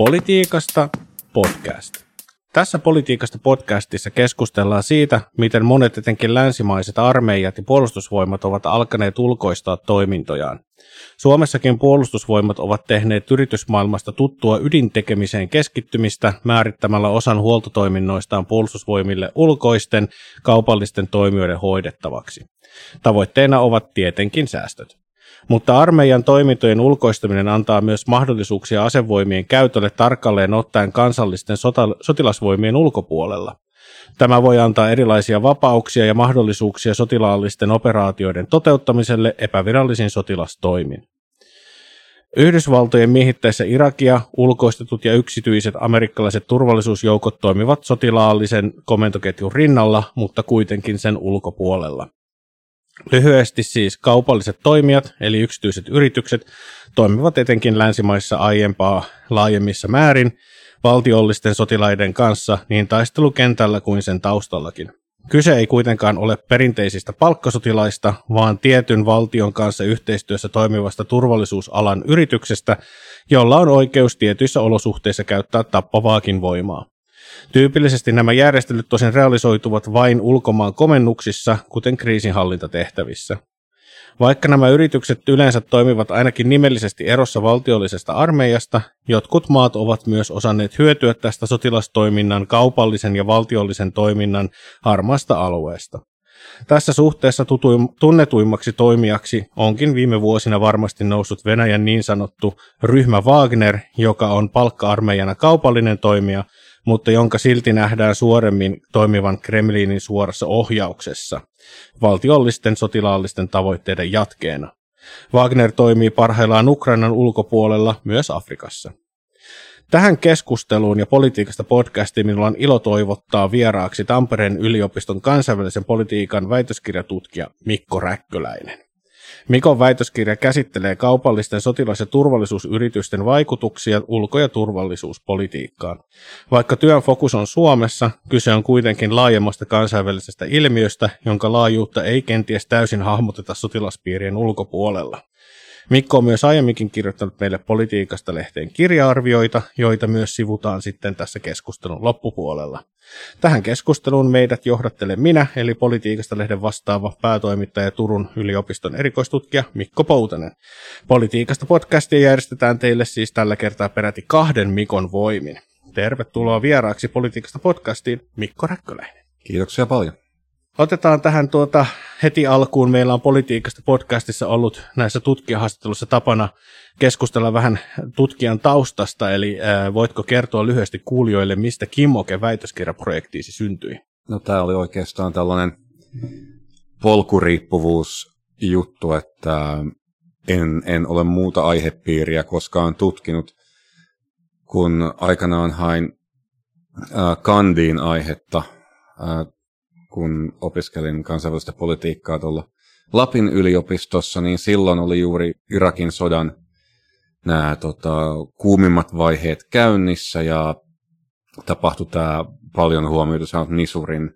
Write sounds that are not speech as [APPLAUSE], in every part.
Politiikasta podcast. Tässä Politiikasta podcastissa keskustellaan siitä, miten monet etenkin länsimaiset armeijat ja puolustusvoimat ovat alkaneet ulkoistaa toimintojaan. Suomessakin puolustusvoimat ovat tehneet yritysmaailmasta tuttua ydintekemiseen keskittymistä määrittämällä osan huoltotoiminnoistaan puolustusvoimille ulkoisten kaupallisten toimijoiden hoidettavaksi. Tavoitteena ovat tietenkin säästöt. Mutta armeijan toimintojen ulkoistaminen antaa myös mahdollisuuksia asevoimien käytölle tarkalleen ottaen kansallisten sota- sotilasvoimien ulkopuolella. Tämä voi antaa erilaisia vapauksia ja mahdollisuuksia sotilaallisten operaatioiden toteuttamiselle epävirallisin sotilastoimin. Yhdysvaltojen miehittäessä Irakia ulkoistetut ja yksityiset amerikkalaiset turvallisuusjoukot toimivat sotilaallisen komentoketjun rinnalla, mutta kuitenkin sen ulkopuolella. Lyhyesti siis kaupalliset toimijat, eli yksityiset yritykset, toimivat etenkin länsimaissa aiempaa laajemmissa määrin valtiollisten sotilaiden kanssa niin taistelukentällä kuin sen taustallakin. Kyse ei kuitenkaan ole perinteisistä palkkasotilaista, vaan tietyn valtion kanssa yhteistyössä toimivasta turvallisuusalan yrityksestä, jolla on oikeus tietyissä olosuhteissa käyttää tappavaakin voimaa. Tyypillisesti nämä järjestelyt tosin realisoituvat vain ulkomaan komennuksissa, kuten kriisinhallintatehtävissä. Vaikka nämä yritykset yleensä toimivat ainakin nimellisesti erossa valtiollisesta armeijasta, jotkut maat ovat myös osanneet hyötyä tästä sotilastoiminnan kaupallisen ja valtiollisen toiminnan harmaasta alueesta. Tässä suhteessa tutuim, tunnetuimmaksi toimijaksi onkin viime vuosina varmasti noussut Venäjän niin sanottu ryhmä Wagner, joka on palkka-armeijana kaupallinen toimija, mutta jonka silti nähdään suoremmin toimivan Kremlinin suorassa ohjauksessa, valtiollisten sotilaallisten tavoitteiden jatkeena. Wagner toimii parhaillaan Ukrainan ulkopuolella myös Afrikassa. Tähän keskusteluun ja politiikasta podcastiin minulla on ilo toivottaa vieraaksi Tampereen yliopiston kansainvälisen politiikan väitöskirjatutkija Mikko Räkköläinen. Mikon väitöskirja käsittelee kaupallisten sotilas- ja turvallisuusyritysten vaikutuksia ulko- ja turvallisuuspolitiikkaan. Vaikka työn fokus on Suomessa, kyse on kuitenkin laajemmasta kansainvälisestä ilmiöstä, jonka laajuutta ei kenties täysin hahmoteta sotilaspiirien ulkopuolella. Mikko on myös aiemminkin kirjoittanut meille politiikasta lehteen kirjaarvioita, joita myös sivutaan sitten tässä keskustelun loppupuolella. Tähän keskusteluun meidät johdattelee minä, eli politiikasta lehden vastaava päätoimittaja Turun yliopiston erikoistutkija Mikko Poutanen. Politiikasta podcastia järjestetään teille siis tällä kertaa peräti kahden Mikon voimin. Tervetuloa vieraaksi Politiikasta podcastiin Mikko Räkköläinen. Kiitoksia paljon. Otetaan tähän tuota heti alkuun. Meillä on politiikasta podcastissa ollut näissä tutkijahaastatteluissa tapana keskustella vähän tutkijan taustasta, eli ää, voitko kertoa lyhyesti kuulijoille, mistä Kimmoke väitöskirjaprojektiisi syntyi? No tämä oli oikeastaan tällainen polkuriippuvuusjuttu, että en, en ole muuta aihepiiriä koskaan tutkinut, kun aikanaan hain äh, Kandiin aihetta äh, kun opiskelin kansainvälistä politiikkaa tuolla Lapin yliopistossa, niin silloin oli juuri Irakin sodan nämä tota, kuumimmat vaiheet käynnissä ja tapahtui tämä paljon huomioitu saanut Misurin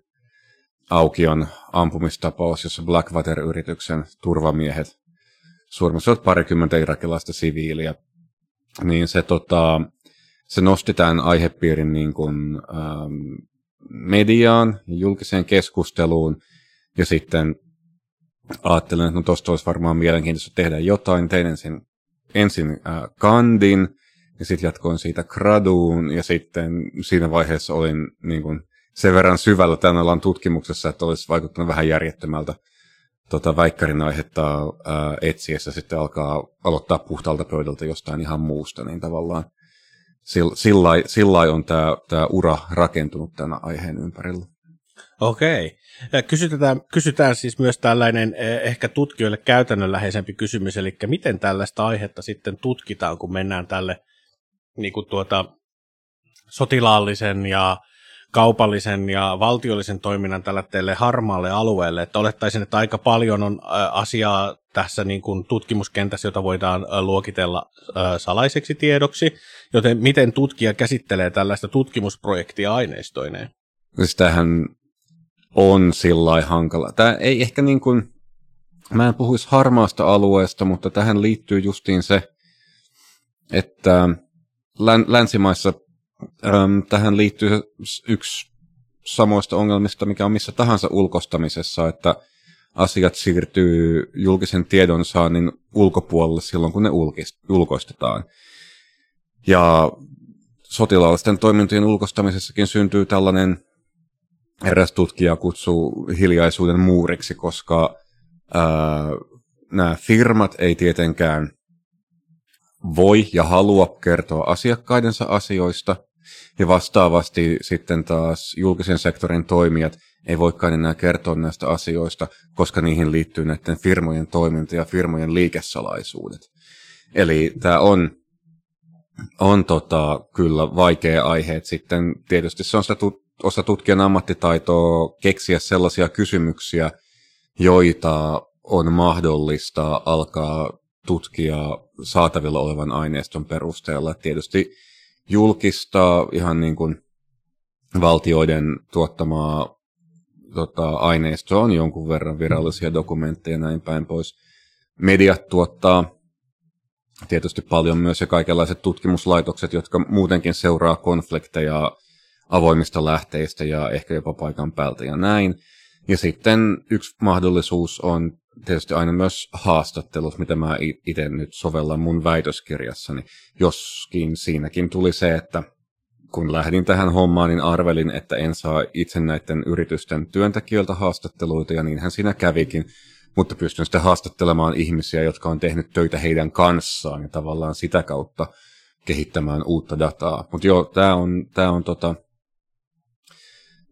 aukion ampumistapaus, jossa Blackwater-yrityksen turvamiehet surmasivat parikymmentä irakilaista siviiliä. Niin se, tota, se nosti tämän aihepiirin niin kuin, ähm, mediaan, julkiseen keskusteluun, ja sitten ajattelin, että no tuosta olisi varmaan mielenkiintoista tehdä jotain. Tein ensin, ensin äh, kandin, ja sitten jatkoin siitä graduun, ja sitten siinä vaiheessa olin niin kuin, sen verran syvällä tämän alan tutkimuksessa, että olisi vaikuttanut vähän järjettömältä tota, väikkärin aihetta ää, etsiessä sitten alkaa aloittaa puhtaalta pöydältä jostain ihan muusta, niin tavallaan sillä on tämä, tämä ura rakentunut tämän aiheen ympärillä. Okei. Kysytään, kysytään siis myös tällainen eh, ehkä tutkijoille käytännönläheisempi kysymys, eli miten tällaista aihetta sitten tutkitaan, kun mennään tälle niin kuin tuota, sotilaallisen ja kaupallisen ja valtiollisen toiminnan tällä teille harmaalle alueelle, että olettaisin, että aika paljon on asiaa tässä niin kuin tutkimuskentässä, jota voidaan luokitella salaiseksi tiedoksi, joten miten tutkija käsittelee tällaista tutkimusprojektia aineistoineen? Siis on sillä hankala. Tämä ei ehkä niin kuin, mä en puhuisi harmaasta alueesta, mutta tähän liittyy justiin se, että län, länsimaissa äm, tähän liittyy yksi samoista ongelmista, mikä on missä tahansa ulkostamisessa, että asiat siirtyy julkisen tiedonsaannin ulkopuolelle silloin, kun ne ulkoistetaan. Ja sotilaallisten toimintojen ulkostamisessakin syntyy tällainen, eräs tutkija kutsuu hiljaisuuden muuriksi, koska ää, nämä firmat ei tietenkään voi ja halua kertoa asiakkaidensa asioista, ja vastaavasti sitten taas julkisen sektorin toimijat ei voikaan enää kertoa näistä asioista, koska niihin liittyy näiden firmojen toiminta ja firmojen liikesalaisuudet. Eli tämä on, on tota, kyllä vaikea aihe. Sitten tietysti se on sitä tut- osa tutkijan ammattitaitoa keksiä sellaisia kysymyksiä, joita on mahdollista alkaa tutkia saatavilla olevan aineiston perusteella. Tietysti julkistaa ihan niin kuin valtioiden tuottamaa tota, aineistoa on jonkun verran virallisia dokumentteja ja näin päin pois. Mediat tuottaa tietysti paljon myös ja kaikenlaiset tutkimuslaitokset, jotka muutenkin seuraa konflikteja avoimista lähteistä ja ehkä jopa paikan päältä ja näin. Ja sitten yksi mahdollisuus on tietysti aina myös haastattelut, mitä mä itse nyt sovellan mun väitöskirjassani. Joskin siinäkin tuli se, että kun lähdin tähän hommaan, niin arvelin, että en saa itse näiden yritysten työntekijöiltä haastatteluita, ja niinhän siinä kävikin. Mutta pystyn sitten haastattelemaan ihmisiä, jotka on tehnyt töitä heidän kanssaan, ja tavallaan sitä kautta kehittämään uutta dataa. Mutta joo, tämä on, tää on tota,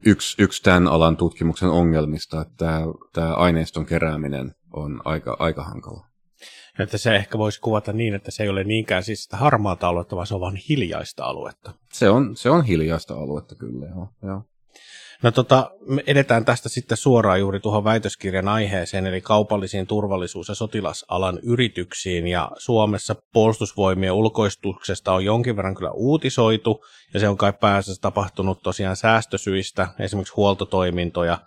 yksi, yksi tämän alan tutkimuksen ongelmista, että tämä, tämä aineiston kerääminen on aika, aika hankala. Että se ehkä voisi kuvata niin, että se ei ole niinkään siis sitä harmaata aluetta, vaan se on vain hiljaista aluetta. Se on, se on hiljaista aluetta kyllä, joo. joo. No tota, me edetään tästä sitten suoraan juuri tuohon väitöskirjan aiheeseen, eli kaupallisiin turvallisuus- ja sotilasalan yrityksiin. Ja Suomessa puolustusvoimien ulkoistuksesta on jonkin verran kyllä uutisoitu, ja se on kai pääasiassa tapahtunut tosiaan säästösyistä, esimerkiksi huoltotoimintoja.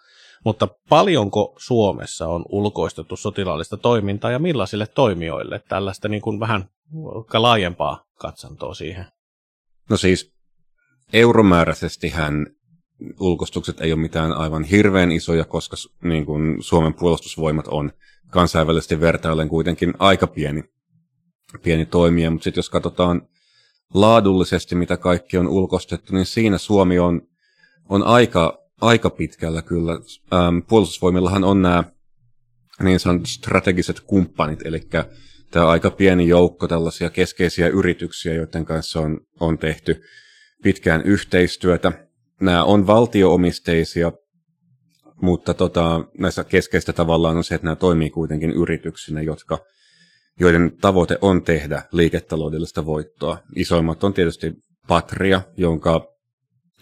Mutta paljonko Suomessa on ulkoistettu sotilaallista toimintaa ja millaisille toimijoille? Tällaista niin kuin vähän laajempaa katsantoa siihen. No siis euromääräisesti hän ulkostukset ei ole mitään aivan hirveän isoja, koska niin kuin Suomen puolustusvoimat on kansainvälisesti vertaillen kuitenkin aika pieni, pieni toimija, mutta sitten jos katsotaan laadullisesti, mitä kaikki on ulkostettu, niin siinä Suomi on, on aika, aika pitkällä kyllä. Ähm, puolustusvoimillahan on nämä niin sanotut strategiset kumppanit, eli tämä aika pieni joukko tällaisia keskeisiä yrityksiä, joiden kanssa on, on tehty pitkään yhteistyötä nämä on valtioomisteisia, mutta tota, näissä keskeistä tavallaan on se, että nämä toimii kuitenkin yrityksinä, jotka, joiden tavoite on tehdä liiketaloudellista voittoa. Isoimmat on tietysti Patria, jonka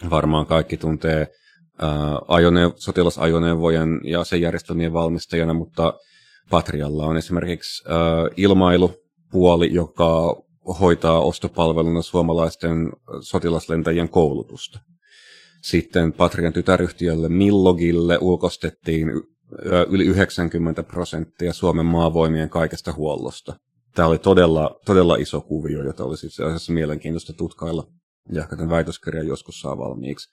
varmaan kaikki tuntee ajoneuv- sotilasajoneuvojen ja sen järjestelmien valmistajana, mutta Patrialla on esimerkiksi ää, ilmailupuoli, joka hoitaa ostopalveluna suomalaisten sotilaslentäjien koulutusta. Sitten Patrian tytäryhtiölle Millogille ulkostettiin yli 90 prosenttia Suomen maavoimien kaikesta huollosta. Tämä oli todella, todella iso kuvio, jota olisi itse asiassa mielenkiintoista tutkailla. Ja ehkä tämän väitöskirjan joskus saa valmiiksi.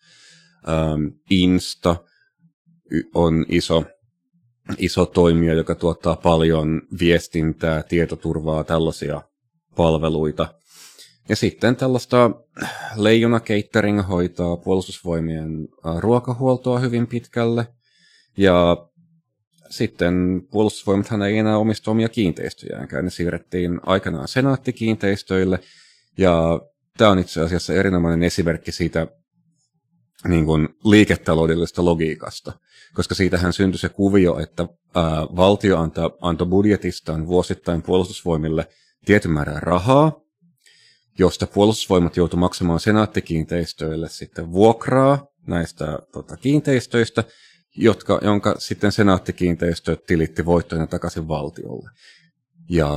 Insta on iso, iso toimija, joka tuottaa paljon viestintää, tietoturvaa, tällaisia palveluita. Ja sitten tällaista Leijona Catering hoitaa puolustusvoimien ruokahuoltoa hyvin pitkälle. Ja sitten puolustusvoimathan ei enää omista omia kiinteistöjäänkään. Ne siirrettiin aikanaan senaattikiinteistöille. Ja tämä on itse asiassa erinomainen esimerkki siitä niin kuin liiketaloudellisesta logiikasta. Koska siitähän syntyi se kuvio, että ää, valtio antoi anto budjetistaan vuosittain puolustusvoimille tietyn määrän rahaa, josta puolustusvoimat joutui maksamaan senaattikiinteistöille sitten vuokraa näistä tota, kiinteistöistä, jotka, jonka sitten senaattikiinteistöt tilitti voittoina takaisin valtiolle. Ja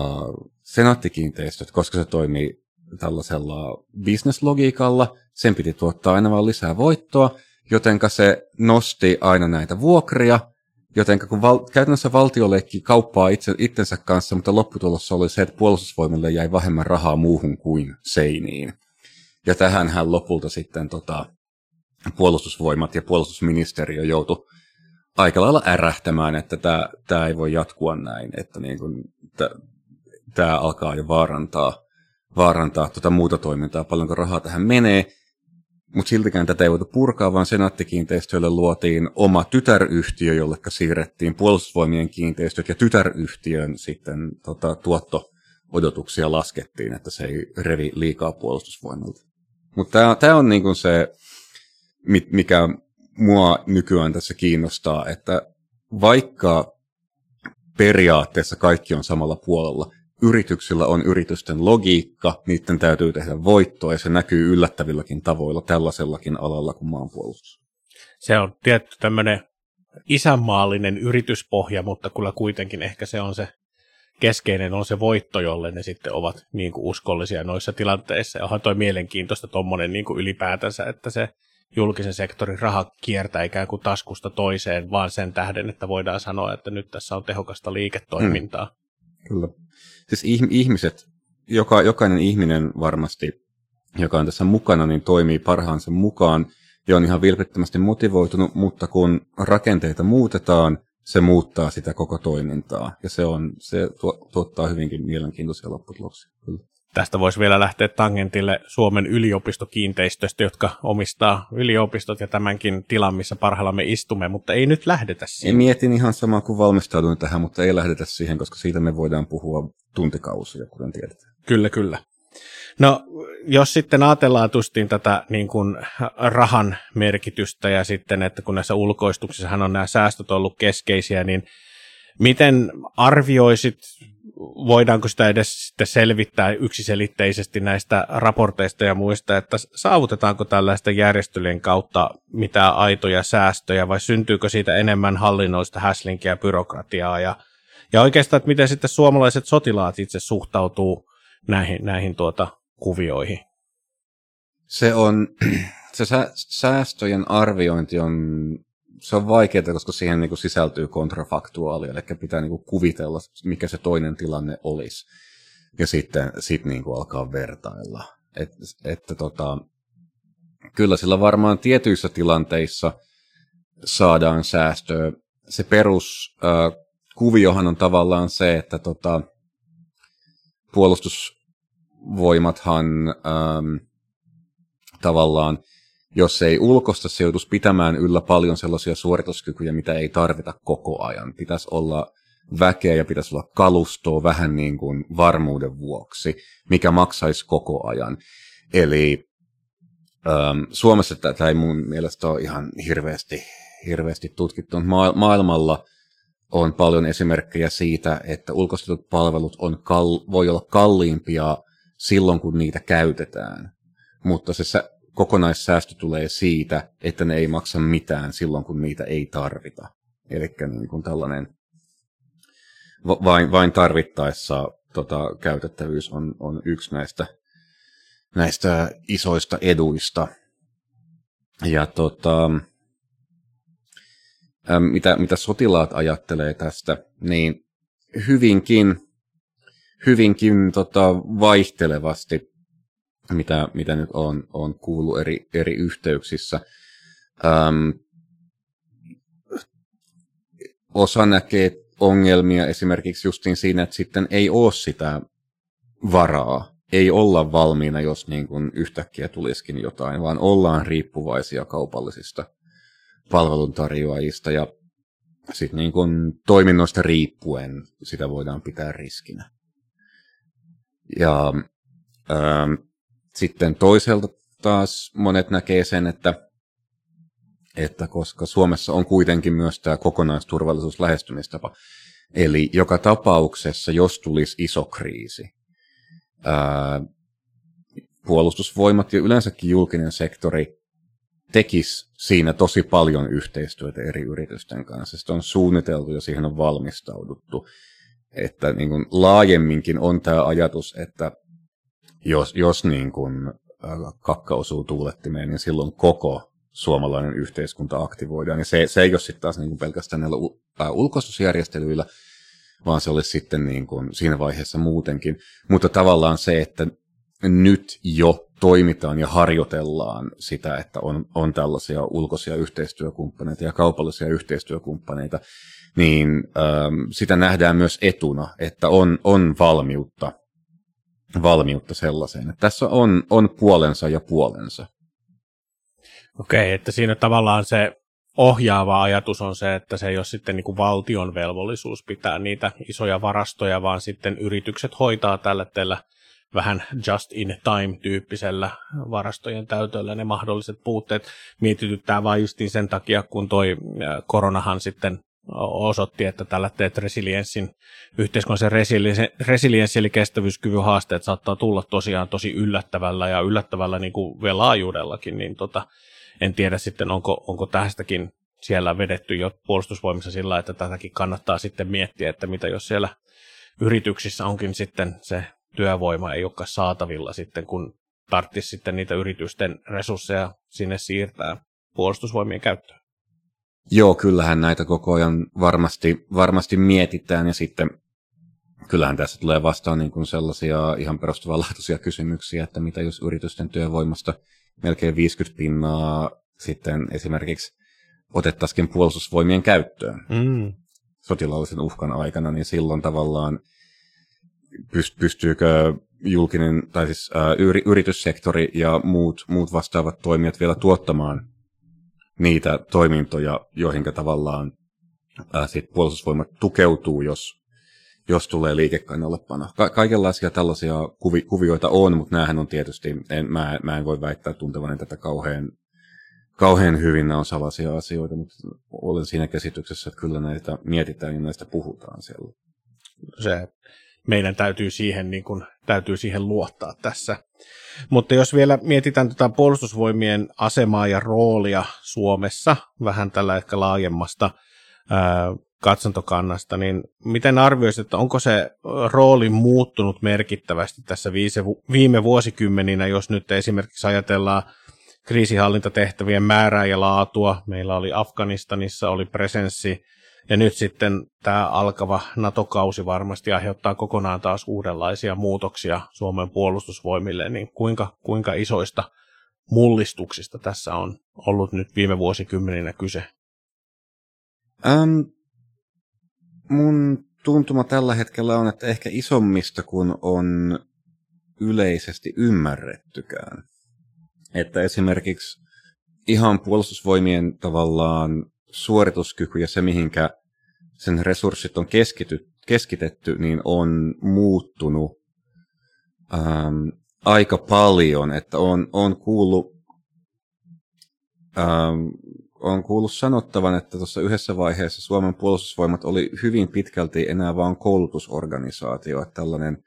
senaattikiinteistöt, koska se toimii tällaisella bisneslogiikalla, sen piti tuottaa aina vaan lisää voittoa, jotenka se nosti aina näitä vuokria, Joten kun val- käytännössä valtio leikki kauppaa itse, itsensä kanssa, mutta lopputulossa oli se, että puolustusvoimille jäi vähemmän rahaa muuhun kuin seiniin. Ja tähänhän lopulta sitten tota, puolustusvoimat ja puolustusministeriö joutu aika lailla ärähtämään, että tämä, tämä ei voi jatkua näin, että niin kuin, tämä alkaa jo vaarantaa, vaarantaa tuota muuta toimintaa, paljonko rahaa tähän menee. Mutta siltikään tätä ei voitu purkaa, vaan senaattikiinteistöille luotiin oma tytäryhtiö, jolle siirrettiin puolustusvoimien kiinteistöt ja tytäryhtiön sitten tota, tuotto-odotuksia laskettiin, että se ei revi liikaa puolustusvoimalta. Mutta tämä on niinku se, mikä mua nykyään tässä kiinnostaa, että vaikka periaatteessa kaikki on samalla puolella, yrityksillä on yritysten logiikka, niiden täytyy tehdä voittoa ja se näkyy yllättävilläkin tavoilla tällaisellakin alalla kuin maanpuolustus. Se on tietty tämmöinen isänmaallinen yrityspohja, mutta kyllä kuitenkin ehkä se on se keskeinen on se voitto, jolle ne sitten ovat niin kuin uskollisia noissa tilanteissa. Onhan toi mielenkiintoista tuommoinen niin kuin ylipäätänsä, että se julkisen sektorin raha kiertää ikään kuin taskusta toiseen, vaan sen tähden, että voidaan sanoa, että nyt tässä on tehokasta liiketoimintaa. Hmm. Kyllä. Siis ihmiset, joka, jokainen ihminen varmasti, joka on tässä mukana, niin toimii parhaansa mukaan ja on ihan vilpittömästi motivoitunut, mutta kun rakenteita muutetaan, se muuttaa sitä koko toimintaa. Ja se, on, se tuottaa hyvinkin mielenkiintoisia lopputuloksia. Kyllä. Tästä voisi vielä lähteä tangentille Suomen yliopistokiinteistöstä, jotka omistaa yliopistot ja tämänkin tilan, missä parhaillaan me istumme, mutta ei nyt lähdetä siihen. Mietin ihan samaa kuin valmistauduin tähän, mutta ei lähdetä siihen, koska siitä me voidaan puhua tuntikausia, kuten tiedetään. Kyllä, kyllä. No, jos sitten ajatellaan tustiin tätä niin kuin rahan merkitystä ja sitten, että kun näissä ulkoistuksissa on nämä säästöt ollut keskeisiä, niin miten arvioisit voidaanko sitä edes sitten selvittää yksiselitteisesti näistä raporteista ja muista, että saavutetaanko tällaisten järjestelyjen kautta mitä aitoja säästöjä vai syntyykö siitä enemmän hallinnollista häslinkiä ja byrokratiaa ja, ja oikeastaan, että miten sitten suomalaiset sotilaat itse suhtautuu näihin, näihin tuota kuvioihin? Se on, [CLEARS THROAT] se säästöjen arviointi on se on vaikeaa, koska siihen niin kuin sisältyy kontrafaktuaalia, eli pitää niin kuin kuvitella, mikä se toinen tilanne olisi. Ja sitten sit niin kuin alkaa vertailla. Et, että tota, kyllä sillä varmaan tietyissä tilanteissa saadaan säästöä. Se peruskuviohan on tavallaan se, että tota, puolustusvoimathan ähm, tavallaan – jos ei ulkosta, se joutuisi pitämään yllä paljon sellaisia suorituskykyjä, mitä ei tarvita koko ajan. Pitäisi olla väkeä ja pitäisi olla kalustoa vähän niin kuin varmuuden vuoksi, mikä maksaisi koko ajan. Eli ähm, Suomessa tätä ei mun mielestä ole ihan hirveästi, hirveästi tutkittu. Ma- maailmalla on paljon esimerkkejä siitä, että ulkoistetut palvelut on kal- voi olla kalliimpia silloin, kun niitä käytetään. Mutta se kokonaissäästö tulee siitä, että ne ei maksa mitään silloin, kun niitä ei tarvita. Eli niin kuin tällainen vain, vain tarvittaessa tota, käytettävyys on, on yksi näistä, näistä isoista eduista. Ja tota, mitä, mitä sotilaat ajattelee tästä, niin hyvinkin, hyvinkin tota, vaihtelevasti mitä, mitä nyt on, on kuullut eri, eri yhteyksissä. Ähm, osa näkee ongelmia esimerkiksi justiin siinä, että sitten ei ole sitä varaa, ei olla valmiina, jos niin kuin yhtäkkiä tulisikin jotain, vaan ollaan riippuvaisia kaupallisista palveluntarjoajista ja sitten niin kuin toiminnoista riippuen sitä voidaan pitää riskinä. Ja ähm, sitten toiselta taas monet näkee sen, että, että koska Suomessa on kuitenkin myös tämä kokonaisturvallisuus lähestymistapa, eli joka tapauksessa, jos tulisi iso kriisi, ää, puolustusvoimat ja yleensäkin julkinen sektori tekisi siinä tosi paljon yhteistyötä eri yritysten kanssa. Sitä on suunniteltu ja siihen on valmistauduttu. Että niin kuin laajemminkin on tämä ajatus, että jos, jos niin kuin kakka osuu tuulettimeen, niin silloin koko suomalainen yhteiskunta aktivoidaan. Ja se, se ei ole sitten taas niin kuin pelkästään näillä ulkoistusjärjestelyillä, vaan se olisi sitten niin kuin siinä vaiheessa muutenkin. Mutta tavallaan se, että nyt jo toimitaan ja harjoitellaan sitä, että on, on tällaisia ulkoisia yhteistyökumppaneita ja kaupallisia yhteistyökumppaneita, niin ähm, sitä nähdään myös etuna, että on, on valmiutta, valmiutta sellaiseen. Että tässä on, on puolensa ja puolensa. Okei, että siinä tavallaan se ohjaava ajatus on se, että se ei ole sitten niin kuin valtion velvollisuus pitää niitä isoja varastoja, vaan sitten yritykset hoitaa tällä teillä vähän just in time tyyppisellä varastojen täytöllä ne mahdolliset puutteet. Mietityttää vain justiin sen takia, kun toi koronahan sitten osoitti, että tällä teet resilienssin, yhteiskunnallisen resilienssi, resilienssi eli kestävyyskyvyn haasteet saattaa tulla tosiaan tosi yllättävällä ja yllättävällä niin kuin vielä laajuudellakin, niin tota, en tiedä sitten, onko, onko tästäkin siellä vedetty jo puolustusvoimissa sillä, että tätäkin kannattaa sitten miettiä, että mitä jos siellä yrityksissä onkin sitten se työvoima ei olekaan saatavilla sitten, kun tarvitsisi sitten niitä yritysten resursseja sinne siirtää puolustusvoimien käyttöön. Joo, kyllähän näitä koko ajan varmasti, varmasti mietitään ja sitten kyllähän tässä tulee vastaan niin kuin sellaisia ihan perustavanlaatuisia kysymyksiä, että mitä jos yritysten työvoimasta melkein 50 pinnaa sitten esimerkiksi otettaisiin puolustusvoimien käyttöön mm. sotilaallisen uhkan aikana, niin silloin tavallaan pystyykö julkinen tai siis ää, yrityssektori ja muut, muut vastaavat toimijat vielä tuottamaan niitä toimintoja, joihin tavallaan ää, sit puolustusvoimat tukeutuu, jos, jos tulee liikekannallepano. Ka- kaikenlaisia tällaisia kuvi- kuvioita on, mutta näähän on tietysti, en, mä, mä en voi väittää tuntevani tätä kauhean, kauhean hyvin, nämä on salaisia asioita, mutta olen siinä käsityksessä, että kyllä näitä mietitään ja näistä puhutaan siellä. Se meidän täytyy siihen, niin kuin, täytyy siihen luottaa tässä. Mutta jos vielä mietitään tätä puolustusvoimien asemaa ja roolia Suomessa, vähän tällä ehkä laajemmasta ää, katsontokannasta, niin miten arvioisit, että onko se rooli muuttunut merkittävästi tässä viime vuosikymmeninä, jos nyt esimerkiksi ajatellaan kriisihallintatehtävien määrää ja laatua. Meillä oli Afganistanissa, oli presenssi ja nyt sitten tämä alkava NATO-kausi varmasti aiheuttaa kokonaan taas uudenlaisia muutoksia Suomen puolustusvoimille, niin kuinka, kuinka isoista mullistuksista tässä on ollut nyt viime vuosikymmeninä kyse? Ähm, mun tuntuma tällä hetkellä on, että ehkä isommista kuin on yleisesti ymmärrettykään. Että esimerkiksi ihan puolustusvoimien tavallaan suorituskyky ja se, mihinkä sen resurssit on keskity, keskitetty, niin on muuttunut ähm, aika paljon, että on, on kuullut ähm, on kuullut sanottavan, että tuossa yhdessä vaiheessa Suomen puolustusvoimat oli hyvin pitkälti enää vain koulutusorganisaatio, että tällainen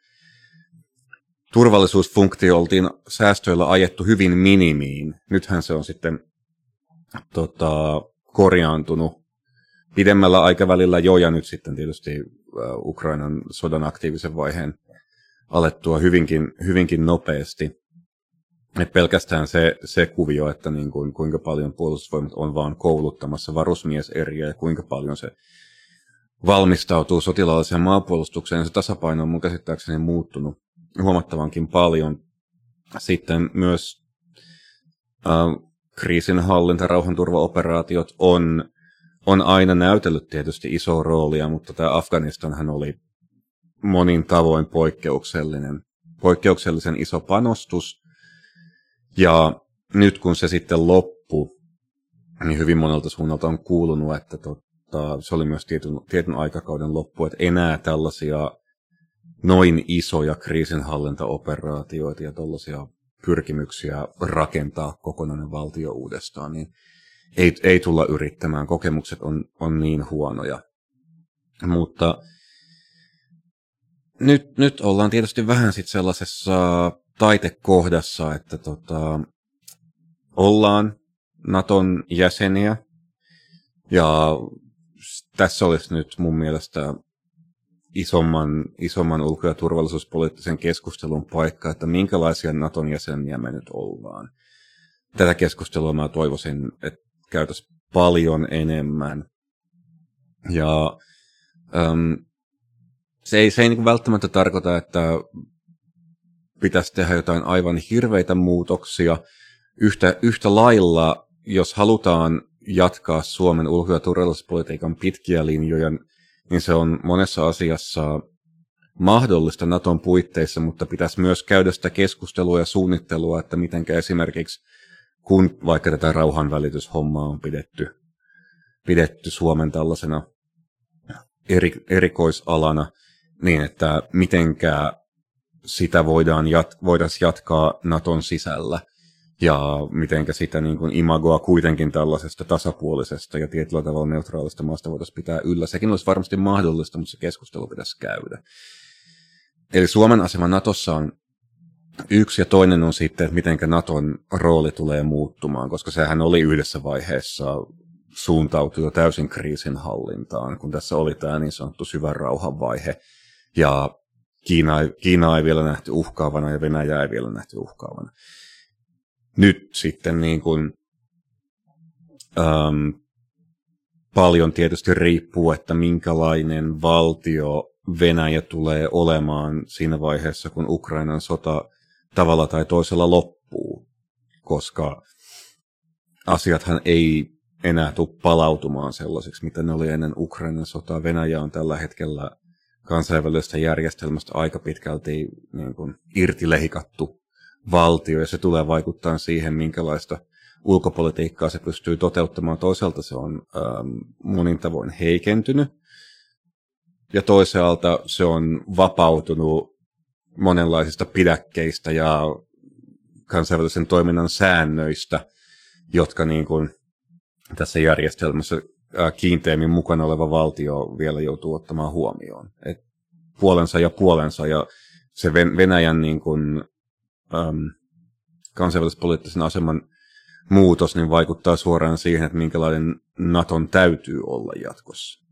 turvallisuusfunktio oltiin säästöillä ajettu hyvin minimiin. Nythän se on sitten tota, korjaantunut pidemmällä aikavälillä jo, ja nyt sitten tietysti Ukrainan sodan aktiivisen vaiheen alettua hyvinkin, hyvinkin nopeasti. Et pelkästään se, se kuvio, että niin kuin, kuinka paljon puolustusvoimat on vaan kouluttamassa varusmieseriä ja kuinka paljon se valmistautuu sotilaalliseen maanpuolustukseen, se tasapaino on mun käsittääkseni muuttunut huomattavankin paljon. Sitten myös äh, kriisinhallinta, rauhanturvaoperaatiot on, on aina näytellyt tietysti isoa roolia, mutta tämä Afganistanhan oli monin tavoin poikkeuksellinen, poikkeuksellisen iso panostus. Ja nyt kun se sitten loppui, niin hyvin monelta suunnalta on kuulunut, että totta, se oli myös tietyn, tietyn aikakauden loppu, että enää tällaisia noin isoja kriisinhallintaoperaatioita ja tällaisia pyrkimyksiä rakentaa kokonainen valtio uudestaan, niin ei, ei tulla yrittämään. Kokemukset on, on niin huonoja. Mutta nyt, nyt ollaan tietysti vähän sitten sellaisessa taitekohdassa, että tota, ollaan Naton jäseniä. Ja tässä olisi nyt mun mielestä isomman, isomman ulko- ja turvallisuuspoliittisen keskustelun paikka, että minkälaisia Naton jäseniä me nyt ollaan. Tätä keskustelua mä toivoisin, että käytäisiin paljon enemmän. Ja äm, se ei, se ei niin välttämättä tarkoita, että pitäisi tehdä jotain aivan hirveitä muutoksia. Yhtä, yhtä lailla, jos halutaan jatkaa Suomen ulko- ja turvallisuuspolitiikan pitkiä linjoja, niin se on monessa asiassa mahdollista Naton puitteissa, mutta pitäisi myös käydä sitä keskustelua ja suunnittelua, että miten esimerkiksi kun vaikka tätä rauhanvälityshommaa on pidetty, pidetty Suomen tällaisena eri, erikoisalana, niin että mitenkä sitä voidaan jat, voitaisiin jatkaa Naton sisällä ja mitenkä sitä niin kuin imagoa kuitenkin tällaisesta tasapuolisesta ja tietyllä tavalla neutraalista maasta voitaisiin pitää yllä. Sekin olisi varmasti mahdollista, mutta se keskustelu pitäisi käydä. Eli Suomen asema Natossa on yksi ja toinen on sitten, että miten Naton rooli tulee muuttumaan, koska sehän oli yhdessä vaiheessa suuntautui jo täysin kriisin hallintaan, kun tässä oli tämä niin sanottu syvän rauhan vaihe. Ja Kiina, Kiina ei vielä nähty uhkaavana ja Venäjä ei vielä nähty uhkaavana. Nyt sitten niin kuin, äm, paljon tietysti riippuu, että minkälainen valtio Venäjä tulee olemaan siinä vaiheessa, kun Ukrainan sota tavalla tai toisella loppuu, koska asiathan ei enää tule palautumaan sellaisiksi, mitä ne oli ennen Ukrainan sotaa. Venäjä on tällä hetkellä kansainvälisestä järjestelmästä aika pitkälti niin kuin, irtilehikattu valtio, ja se tulee vaikuttaa siihen, minkälaista ulkopolitiikkaa se pystyy toteuttamaan. Toisaalta se on ähm, monin tavoin heikentynyt, ja toisaalta se on vapautunut monenlaisista pidäkkeistä ja kansainvälisen toiminnan säännöistä, jotka niin kuin tässä järjestelmässä kiinteämmin mukana oleva valtio vielä joutuu ottamaan huomioon. Et puolensa ja puolensa ja se Venäjän niin kuin, äm, kansainvälispoliittisen aseman muutos niin vaikuttaa suoraan siihen, että minkälainen Naton täytyy olla jatkossa.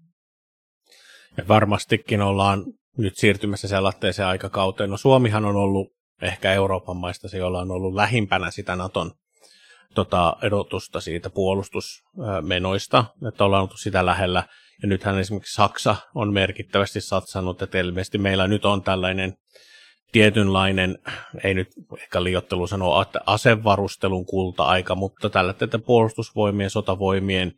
Ja varmastikin ollaan nyt siirtymässä sellaiseen aikakauteen. No Suomihan on ollut ehkä Euroopan maista se, jolla on ollut lähimpänä sitä Naton tota, erotusta siitä puolustusmenoista, että ollaan oltu sitä lähellä. Ja nythän esimerkiksi Saksa on merkittävästi satsannut, että ilmeisesti meillä nyt on tällainen tietynlainen, ei nyt ehkä liiottelu sanoa, asevarustelun kulta-aika, mutta tällä että puolustusvoimien, sotavoimien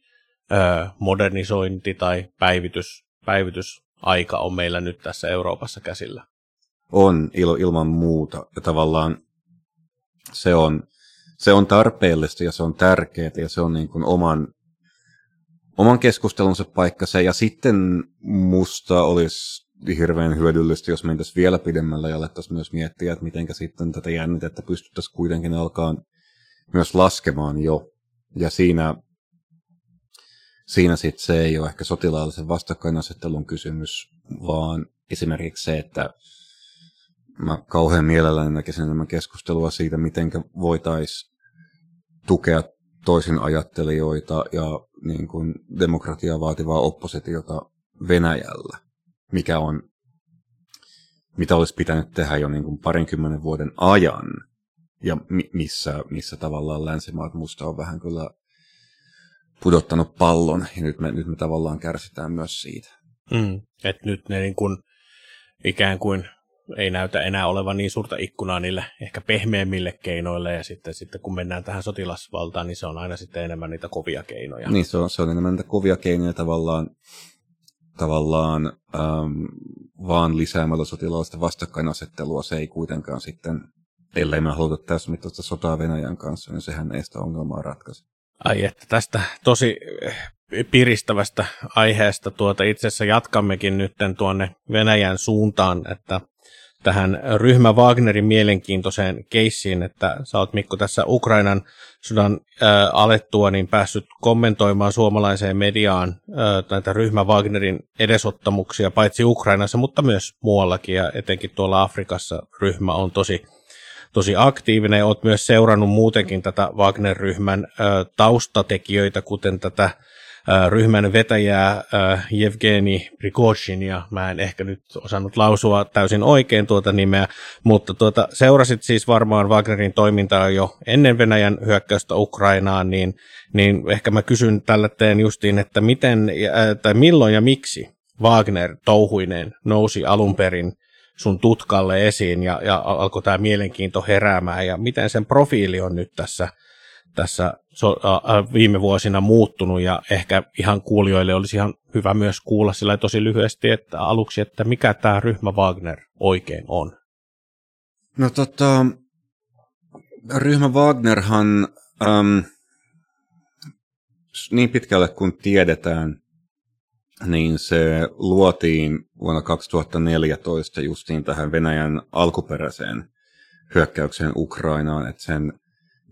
ö, modernisointi tai päivitys, päivitysaika on meillä nyt tässä Euroopassa käsillä. On il, ilman muuta ja tavallaan se on se on tarpeellista ja se on tärkeää ja se on niin kuin oman, oman keskustelunsa paikka se. Ja sitten musta olisi hirveän hyödyllistä, jos mentäisiin vielä pidemmälle ja alettaisiin myös miettiä, että miten sitten tätä jännitettä pystyttäisiin kuitenkin alkaa myös laskemaan jo. Ja siinä, siinä sitten se ei ole ehkä sotilaallisen vastakkainasettelun kysymys, vaan esimerkiksi se, että mä kauhean mielelläni näkisin enemmän keskustelua siitä, miten voitaisiin tukea toisin ajattelijoita ja niin kuin demokratiaa vaativaa oppositiota Venäjällä, mikä on, mitä olisi pitänyt tehdä jo niin kuin parinkymmenen vuoden ajan, ja mi- missä, missä tavallaan länsimaat musta on vähän kyllä pudottanut pallon, ja nyt me, nyt me tavallaan kärsitään myös siitä. Mm, että nyt ne niin kuin, ikään kuin ei näytä enää olevan niin suurta ikkunaa niille ehkä pehmeämmille keinoille, ja sitten, sitten kun mennään tähän sotilasvaltaan, niin se on aina sitten enemmän niitä kovia keinoja. Niin, se on, se on enemmän niitä kovia keinoja tavallaan, tavallaan ähm, vaan lisäämällä sotilaallista vastakkainasettelua, se ei kuitenkaan sitten, ellei me haluta täysimittaista sotaa Venäjän kanssa, niin sehän ei sitä ongelmaa ratkaise. Ai että tästä tosi piristävästä aiheesta tuota itse asiassa jatkammekin nyt tuonne Venäjän suuntaan, että tähän ryhmä Wagnerin mielenkiintoiseen keissiin, että sä oot Mikko tässä Ukrainan sodan ää, alettua niin päässyt kommentoimaan suomalaiseen mediaan ää, näitä ryhmä Wagnerin edesottamuksia paitsi Ukrainassa, mutta myös muuallakin ja etenkin tuolla Afrikassa ryhmä on tosi tosi aktiivinen. Ja myös seurannut muutenkin tätä Wagner-ryhmän ää, taustatekijöitä, kuten tätä ryhmän vetäjää Evgeni Prigozhin, ja mä en ehkä nyt osannut lausua täysin oikein tuota nimeä, mutta tuota, seurasit siis varmaan Wagnerin toimintaa jo ennen Venäjän hyökkäystä Ukrainaan, niin, niin ehkä mä kysyn tällä teen justiin, että miten tai milloin ja miksi Wagner touhuineen nousi alun perin sun tutkalle esiin ja, ja alkoi tämä mielenkiinto heräämään ja miten sen profiili on nyt tässä, tässä so, äh, viime vuosina muuttunut ja ehkä ihan kuulijoille olisi ihan hyvä myös kuulla sillä tosi lyhyesti että aluksi, että mikä tämä ryhmä Wagner oikein on. No tota, ryhmä Wagnerhan äm, niin pitkälle kuin tiedetään, niin se luotiin vuonna 2014 justiin tähän Venäjän alkuperäiseen hyökkäykseen Ukrainaan, että sen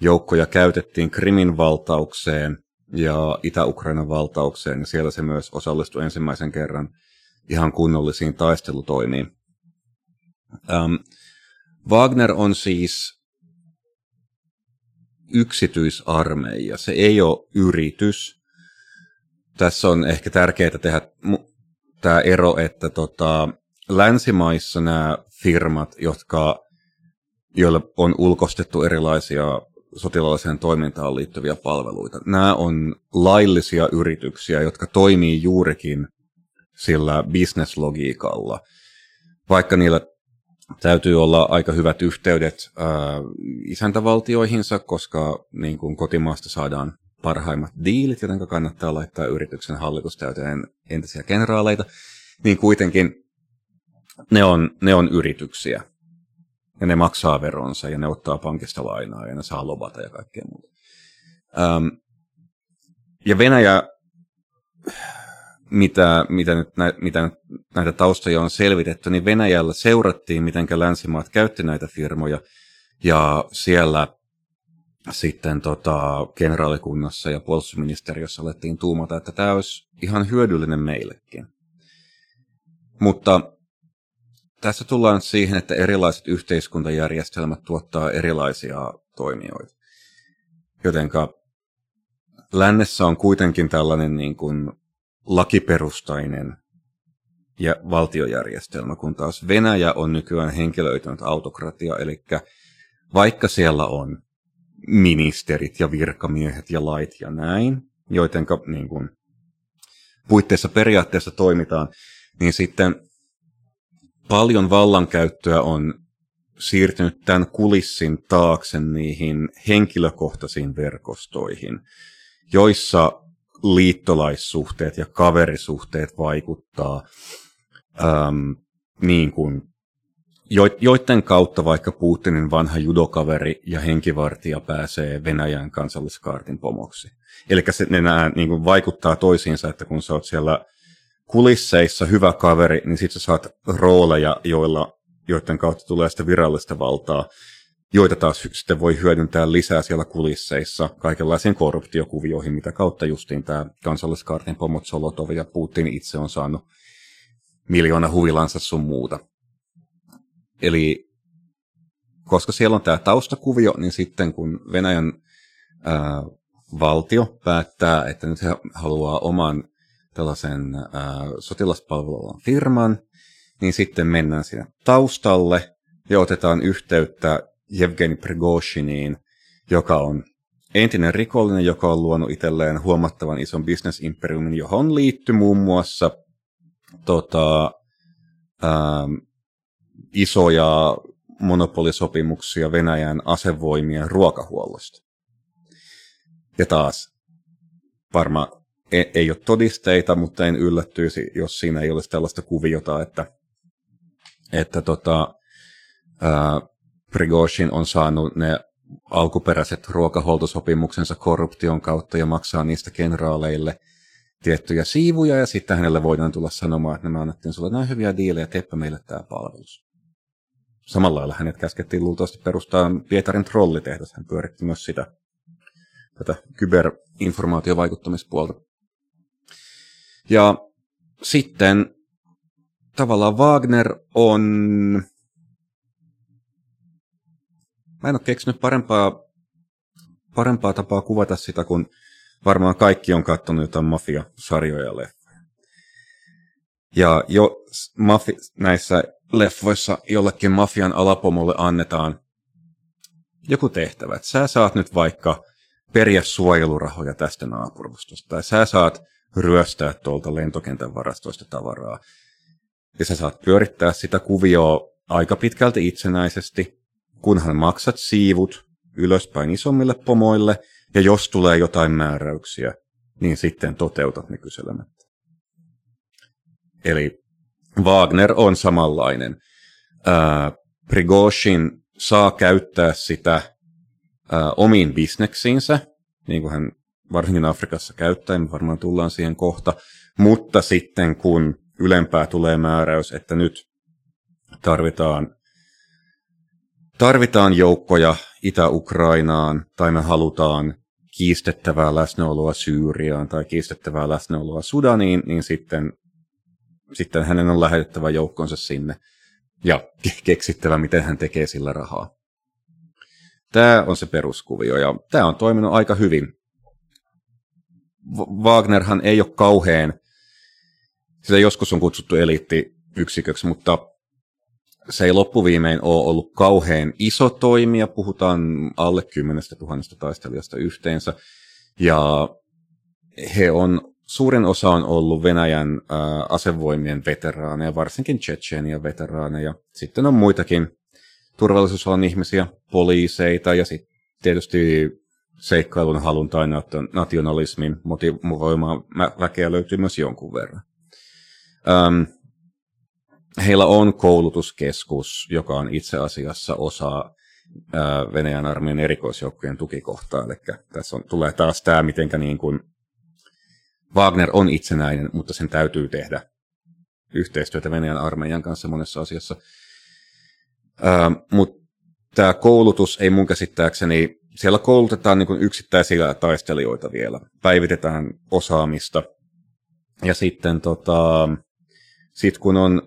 joukkoja käytettiin Krimin valtaukseen ja Itä-Ukrainan valtaukseen, ja siellä se myös osallistui ensimmäisen kerran ihan kunnollisiin taistelutoimiin. Ähm, Wagner on siis yksityisarmeija, se ei ole yritys. Tässä on ehkä tärkeää tehdä tämä ero, että tota, länsimaissa nämä firmat, jotka, joilla on ulkostettu erilaisia sotilaalliseen toimintaan liittyviä palveluita. Nämä on laillisia yrityksiä, jotka toimii juurikin sillä bisneslogiikalla. Vaikka niillä täytyy olla aika hyvät yhteydet ää, isäntävaltioihinsa, koska niin kuin kotimaasta saadaan parhaimmat diilit, joten kannattaa laittaa yrityksen hallitustäyteen entisiä kenraaleita, niin kuitenkin ne on, ne on yrityksiä. Ja ne maksaa veronsa ja ne ottaa pankista lainaa ja ne saa lobata ja kaikkea muuta. Ähm, ja Venäjä mitä, mitä, nyt, mitä nyt näitä taustoja on selvitetty, niin Venäjällä seurattiin, miten länsimaat käytti näitä firmoja, ja siellä sitten tota, generaalikunnassa ja puolustusministeriössä alettiin tuumata, että tämä olisi ihan hyödyllinen meillekin. Mutta tässä tullaan siihen, että erilaiset yhteiskuntajärjestelmät tuottaa erilaisia toimijoita. Jotenka lännessä on kuitenkin tällainen niin kuin lakiperustainen ja valtiojärjestelmä, kun taas Venäjä on nykyään henkilöitynyt autokratia, eli vaikka siellä on ministerit ja virkamiehet ja lait ja näin, joiden niin puitteissa periaatteessa toimitaan, niin sitten paljon vallankäyttöä on siirtynyt tämän kulissin taakse niihin henkilökohtaisiin verkostoihin, joissa liittolaissuhteet ja kaverisuhteet vaikuttaa äm, niin kuin, joiden kautta vaikka Putinin vanha judokaveri ja henkivartija pääsee Venäjän kansalliskaartin pomoksi. Eli ne nämä niin kuin vaikuttaa toisiinsa, että kun sä oot siellä kulisseissa hyvä kaveri, niin sit sä saat rooleja, joilla, joiden kautta tulee sitä virallista valtaa joita taas sitten voi hyödyntää lisää siellä kulisseissa kaikenlaisiin korruptiokuvioihin, mitä kautta justiin tämä kansalliskaartin pomot Solotov ja Putin itse on saanut miljoona huvilansa sun muuta. Eli koska siellä on tämä taustakuvio, niin sitten kun Venäjän ää, valtio päättää, että nyt he haluaa oman tällaisen ää, sotilaspalvelualan firman, niin sitten mennään sinne taustalle ja otetaan yhteyttä Jevgeni Prigozhiniin, joka on entinen rikollinen, joka on luonut itselleen huomattavan ison bisnesimperiumin, johon liittyy muun muassa tota, ähm, isoja monopolisopimuksia Venäjän asevoimien ruokahuollosta. Ja taas, varmaan ei, ei ole todisteita, mutta en yllättyisi, jos siinä ei olisi tällaista kuviota, että, että tota, ää, Prigozhin on saanut ne alkuperäiset ruokahuoltosopimuksensa korruption kautta ja maksaa niistä kenraaleille tiettyjä siivuja, ja sitten hänelle voidaan tulla sanomaan, että me annettiin sulle näin hyviä diilejä, teepä meille tämä palvelus. Samalla lailla hänet käskettiin luultavasti perustaa Pietarin trollitehdas, hän pyöritti myös sitä, tätä kyberinformaatiovaikuttamispuolta. Ja sitten tavallaan Wagner on mä en ole keksinyt parempaa, parempaa tapaa kuvata sitä, kun varmaan kaikki on katsonut jotain mafia-sarjoja leffoja. Ja jo mafi- näissä leffoissa jollekin mafian alapomolle annetaan joku tehtävä. Että sä saat nyt vaikka periä suojelurahoja tästä naapurustosta, tai sä saat ryöstää tuolta lentokentän varastoista tavaraa. Ja sä saat pyörittää sitä kuvioa aika pitkälti itsenäisesti, kunhan maksat siivut ylöspäin isommille pomoille, ja jos tulee jotain määräyksiä, niin sitten toteutat ne kyselemättä. Eli Wagner on samanlainen. Ää, Prigozhin saa käyttää sitä ää, omiin bisneksiinsä, niin kuin hän varsinkin Afrikassa käyttää, me varmaan tullaan siihen kohta, mutta sitten kun ylempää tulee määräys, että nyt tarvitaan, tarvitaan joukkoja Itä-Ukrainaan, tai me halutaan kiistettävää läsnäoloa Syyriaan tai kiistettävää läsnäoloa Sudaniin, niin sitten, sitten hänen on lähetettävä joukkonsa sinne ja keksittävä, miten hän tekee sillä rahaa. Tämä on se peruskuvio ja tämä on toiminut aika hyvin. Wagnerhan ei ole kauhean, sitä joskus on kutsuttu eliittiyksiköksi, mutta se ei loppuviimein ole ollut kauhean iso toimija, puhutaan alle 10 000 taistelijasta yhteensä, ja he on, suurin osa on ollut Venäjän asevoimien veteraaneja, varsinkin Tsetseenian veteraaneja. Sitten on muitakin turvallisuusalan ihmisiä, poliiseita ja sitten tietysti seikkailun halun tai nationalismin motivoimaa väkeä löytyy myös jonkun verran. Öm, heillä on koulutuskeskus, joka on itse asiassa osa Venäjän armeijan erikoisjoukkojen tukikohtaa. Eli tässä on, tulee taas tämä, miten niin kuin Wagner on itsenäinen, mutta sen täytyy tehdä yhteistyötä Venäjän armeijan kanssa monessa asiassa. mutta tämä koulutus ei mun käsittääkseni, siellä koulutetaan niin yksittäisiä taistelijoita vielä, päivitetään osaamista. Ja sitten tota, sit kun on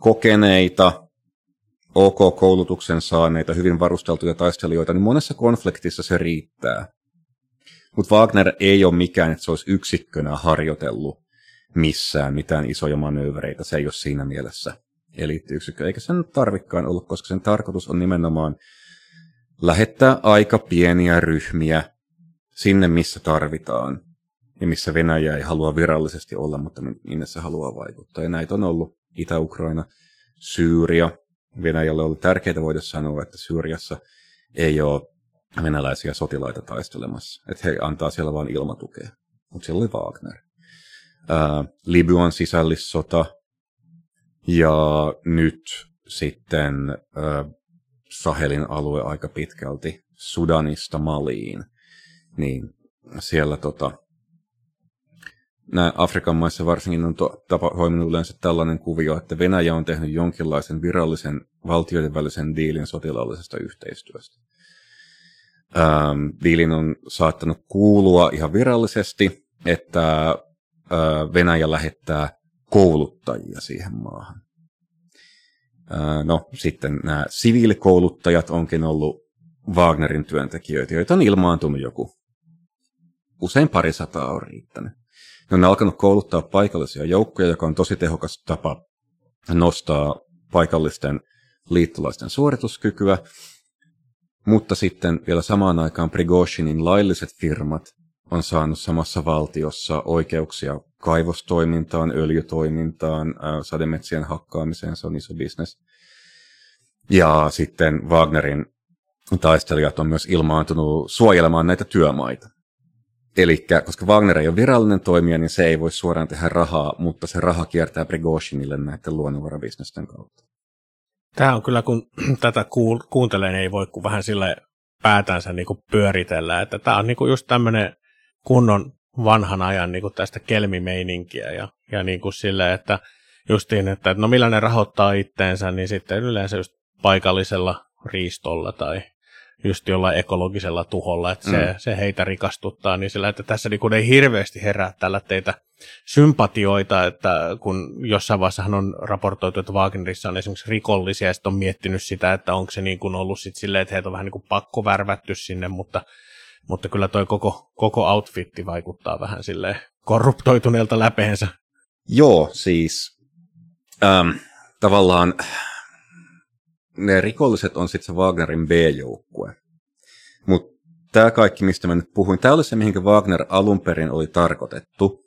kokeneita, OK-koulutuksen saaneita, hyvin varusteltuja taistelijoita, niin monessa konfliktissa se riittää. Mutta Wagner ei ole mikään, että se olisi yksikkönä harjoitellut missään mitään isoja manöövereitä. Se ei ole siinä mielessä eliittiyksikkö, eikä sen tarvikkaan ollut, koska sen tarkoitus on nimenomaan lähettää aika pieniä ryhmiä sinne, missä tarvitaan ja missä Venäjä ei halua virallisesti olla, mutta minne se haluaa vaikuttaa. Ja näitä on ollut Itä-Ukraina, Syyria. Venäjälle oli tärkeää voida sanoa, että Syyriassa ei ole venäläisiä sotilaita taistelemassa. Että he antaa siellä vain ilmatukea. Mutta siellä oli Wagner. Ää, Libyan sisällissota ja nyt sitten ää, Sahelin alue aika pitkälti Sudanista Maliin. Niin siellä tota, nämä Afrikan maissa varsinkin on to, tapa, toiminut yleensä tällainen kuvio, että Venäjä on tehnyt jonkinlaisen virallisen valtioiden välisen diilin sotilaallisesta yhteistyöstä. Ähm, diilin on saattanut kuulua ihan virallisesti, että äh, Venäjä lähettää kouluttajia siihen maahan. No, sitten nämä siviilikouluttajat onkin ollut Wagnerin työntekijöitä, joita on ilmaantunut joku. Usein pari sataa on riittänyt. Ne on alkanut kouluttaa paikallisia joukkoja, joka on tosi tehokas tapa nostaa paikallisten liittolaisten suorituskykyä, mutta sitten vielä samaan aikaan Prigozhinin lailliset firmat on saanut samassa valtiossa oikeuksia kaivostoimintaan, öljytoimintaan, sademetsien hakkaamiseen, se on iso bisnes. Ja sitten Wagnerin taistelijat on myös ilmaantunut suojelemaan näitä työmaita. Eli koska Wagner ei ole virallinen toimija, niin se ei voi suoraan tehdä rahaa, mutta se raha kiertää Prigozhinille näiden luonnonvarabisnesten kautta. Tämä on kyllä, kun [CLEARS THROAT] tätä kuuntelee, niin ei voi kuin vähän sille päätänsä niin kuin pyöritellä. Että tämä on niin kuin just tämmöinen kunnon vanhan ajan niin kuin tästä kelmimeininkiä ja, ja niin kuin sille, että justiin, että no millä ne rahoittaa itteensä, niin sitten yleensä just paikallisella riistolla tai just jollain ekologisella tuholla, että se, mm. se heitä rikastuttaa, niin sillä, että tässä niin kun ei hirveästi herää tällä teitä sympatioita, että kun jossain vaiheessa on raportoitu, että Wagnerissa on esimerkiksi rikollisia, ja sitten on miettinyt sitä, että onko se niin kuin ollut sit silleen, että heitä on vähän niin kuin pakko värvätty sinne, mutta, mutta kyllä toi koko, koko outfitti vaikuttaa vähän sille korruptoituneelta läpeensä. Joo, siis ähm, tavallaan ne rikolliset on sitten se Wagnerin B-joukkue. Mutta tämä kaikki, mistä mä nyt puhuin, tämä oli se, mihinkä Wagner alun perin oli tarkoitettu.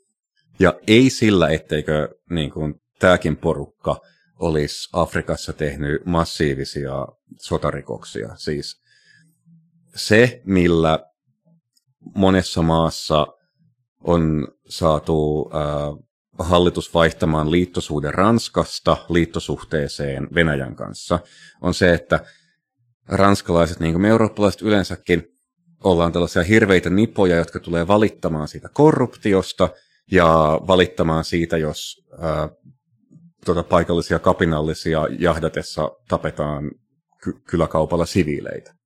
Ja ei sillä, etteikö niin kun, tämäkin porukka olisi Afrikassa tehnyt massiivisia sotarikoksia. Siis se, millä monessa maassa on saatu äh, hallitus vaihtamaan liittosuuden Ranskasta liittosuhteeseen Venäjän kanssa, on se, että ranskalaiset, niin kuin me eurooppalaiset yleensäkin, ollaan tällaisia hirveitä nipoja, jotka tulee valittamaan siitä korruptiosta ja valittamaan siitä, jos ää, tuota, paikallisia kapinallisia jahdatessa tapetaan ky- kyläkaupalla siviileitä.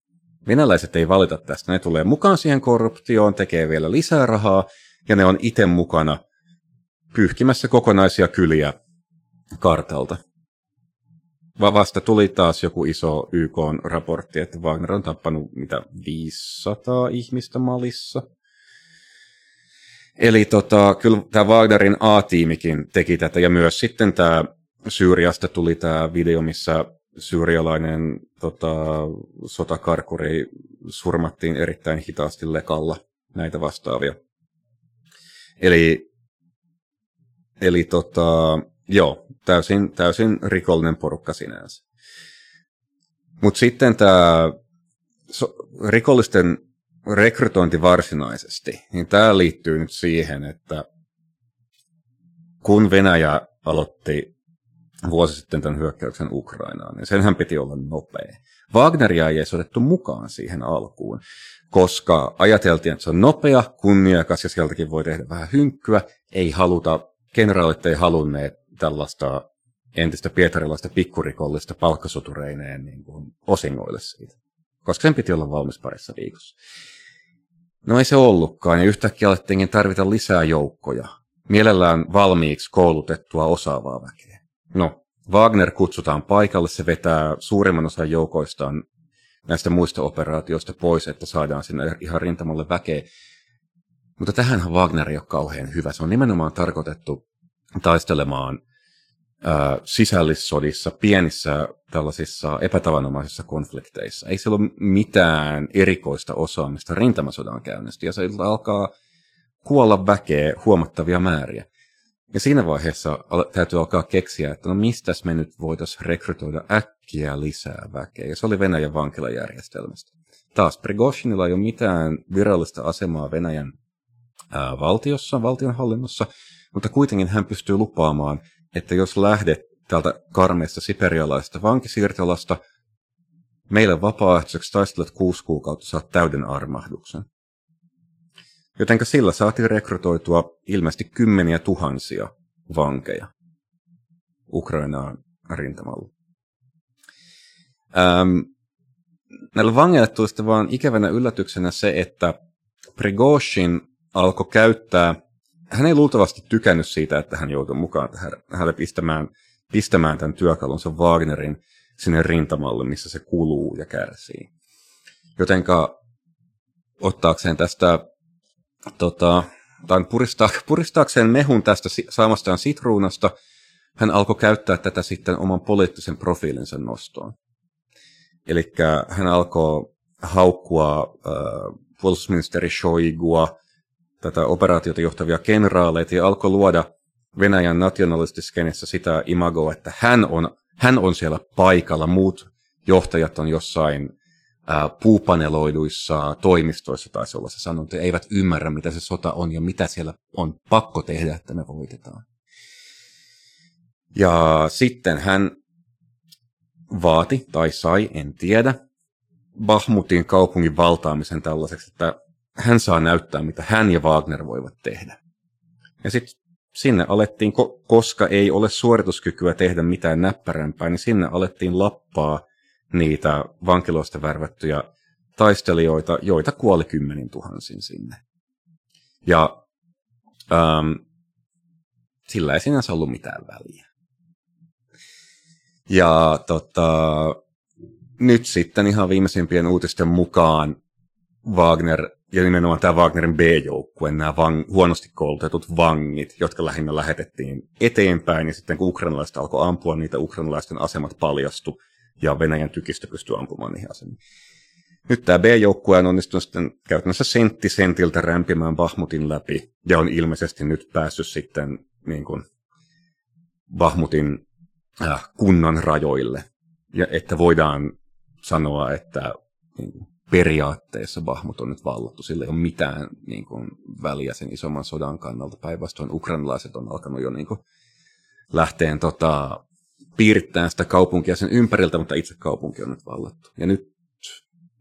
Venäläiset ei valita tästä. Ne tulee mukaan siihen korruptioon, tekee vielä lisää rahaa, ja ne on itse mukana pyyhkimässä kokonaisia kyliä kartalta. Vasta tuli taas joku iso YK-raportti, että Wagner on tappanut mitä 500 ihmistä Malissa. Eli tota, kyllä tämä Wagnerin A-tiimikin teki tätä, ja myös sitten tämä Syyriasta tuli tämä video, missä syyrialainen tota, sotakarkuri surmattiin erittäin hitaasti lekalla näitä vastaavia. Eli, eli tota, joo, täysin, täysin rikollinen porukka sinänsä. Mutta sitten tämä so, rikollisten rekrytointi varsinaisesti, niin tämä liittyy nyt siihen, että kun Venäjä aloitti vuosi sitten tämän hyökkäyksen Ukrainaan, niin senhän piti olla nopea. Wagneria ei edes otettu mukaan siihen alkuun, koska ajateltiin, että se on nopea, kunniakas ja sieltäkin voi tehdä vähän hynkkyä. Ei haluta, generaalit ei halunneet tällaista entistä pietarilaista pikkurikollista palkkasotureineen niin kuin osingoille siitä, koska sen piti olla valmis parissa viikossa. No ei se ollutkaan, ja yhtäkkiä alettiinkin tarvita lisää joukkoja, mielellään valmiiksi koulutettua osaavaa väkeä. No, Wagner kutsutaan paikalle, se vetää suurimman osan joukoistaan näistä muista operaatioista pois, että saadaan sinne ihan rintamalle väkeä. Mutta tähänhän Wagner ei ole kauhean hyvä. Se on nimenomaan tarkoitettu taistelemaan ää, sisällissodissa, pienissä tällaisissa epätavanomaisissa konflikteissa. Ei siellä ole mitään erikoista osaamista rintamasodan käynnistä, ja se alkaa kuolla väkeä huomattavia määriä. Ja siinä vaiheessa täytyy alkaa keksiä, että no mistäs me nyt voitaisiin rekrytoida äkkiä lisää väkeä. Ja se oli Venäjän vankilajärjestelmästä. Taas Prigozhinilla ei ole mitään virallista asemaa Venäjän ää, valtiossa, valtionhallinnossa, mutta kuitenkin hän pystyy lupaamaan, että jos lähdet täältä karmeista siperialaisesta vankisiirtolasta, meille vapaaehtoiseksi taistelet kuusi kuukautta, saat täyden armahduksen. Jotenka sillä saatiin rekrytoitua ilmeisesti kymmeniä tuhansia vankeja Ukrainaan rintamalla. Ähm, näillä vangeille tuli sitten vaan ikävänä yllätyksenä se, että Prigozhin alkoi käyttää, hän ei luultavasti tykännyt siitä, että hän joutui mukaan tähän, hänelle pistämään, pistämään tämän työkalunsa Wagnerin sinne rintamalle, missä se kuluu ja kärsii. Jotenka ottaakseen tästä tota, tai puristaa, puristaakseen mehun tästä saamastaan sitruunasta, hän alkoi käyttää tätä sitten oman poliittisen profiilinsa nostoon. Eli hän alkoi haukkua äh, puolustusministeri Shoigua, tätä operaatiota johtavia kenraaleita, ja alkoi luoda Venäjän nationalistiskenessä sitä imagoa, että hän on, hän on siellä paikalla, muut johtajat on jossain puupaneloiduissa toimistoissa taisi olla se sanonta, eivät ymmärrä, mitä se sota on ja mitä siellä on pakko tehdä, että me voitetaan. Ja sitten hän vaati, tai sai, en tiedä, Bahmutin kaupungin valtaamisen tällaiseksi, että hän saa näyttää, mitä hän ja Wagner voivat tehdä. Ja sitten sinne alettiin, koska ei ole suorituskykyä tehdä mitään näppärämpää, niin sinne alettiin lappaa niitä vankiloista värvättyjä taistelijoita, joita kuoli kymmenin tuhansin sinne. Ja ähm, sillä ei sinänsä ollut mitään väliä. Ja tota, nyt sitten ihan viimeisimpien uutisten mukaan Wagner ja nimenomaan tämä Wagnerin B-joukkue, nämä vang, huonosti koulutetut vangit, jotka lähinnä lähetettiin eteenpäin, ja sitten kun ukrainalaiset alkoi ampua, niitä ukrainalaisten asemat paljastu, ja Venäjän tykistä pystyy ampumaan niihin asemiin. Nyt tämä B-joukkue on onnistunut sitten käytännössä sentti sentiltä rämpimään Bahmutin läpi, ja on ilmeisesti nyt päässyt sitten niin kuin Bahmutin äh, kunnan rajoille. Ja että voidaan sanoa, että niin kuin, periaatteessa Bahmut on nyt vallattu. Sillä ei ole mitään niin kuin, väliä sen isomman sodan kannalta. Päinvastoin ukrainalaiset on alkanut jo niin kuin, lähteen tota, piirittämään sitä kaupunkia sen ympäriltä, mutta itse kaupunki on nyt vallattu. Ja nyt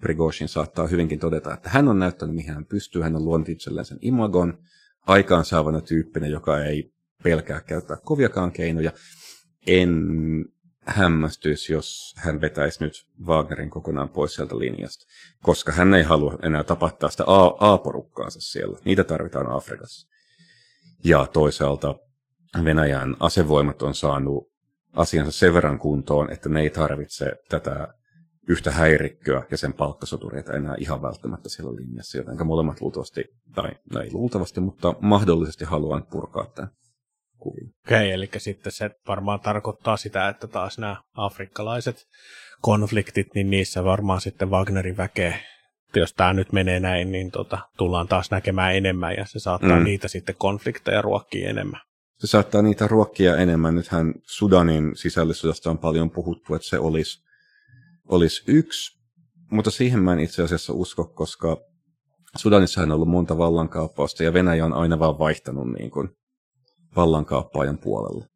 Prigozhin saattaa hyvinkin todeta, että hän on näyttänyt, mihin hän pystyy. Hän on luonut itselleen sen imagon aikaansaavana tyyppinä, joka ei pelkää käyttää koviakaan keinoja. En hämmästyisi, jos hän vetäisi nyt Wagnerin kokonaan pois sieltä linjasta, koska hän ei halua enää tapattaa sitä A-porukkaansa siellä. Niitä tarvitaan Afrikassa. Ja toisaalta Venäjän asevoimat on saanut asiansa sen verran kuntoon, että ne ei tarvitse tätä yhtä häirikköä ja sen palkkasotureita enää ihan välttämättä siellä linjassa, joten molemmat luultavasti, tai no ei luultavasti, mutta mahdollisesti haluan purkaa tämän kuvin. Okei, okay, eli sitten se varmaan tarkoittaa sitä, että taas nämä afrikkalaiset konfliktit, niin niissä varmaan sitten Wagnerin väkeä, jos tämä nyt menee näin, niin tota, tullaan taas näkemään enemmän ja se saattaa mm. niitä sitten konflikteja ruokkia enemmän. Se saattaa niitä ruokkia enemmän. Nythän Sudanin sisällissodasta on paljon puhuttu, että se olisi, olisi yksi, mutta siihen mä en itse asiassa usko, koska Sudanissa on ollut monta vallankaappausta ja Venäjä on aina vaan vaihtanut niin kuin vallankaappaajan puolelle.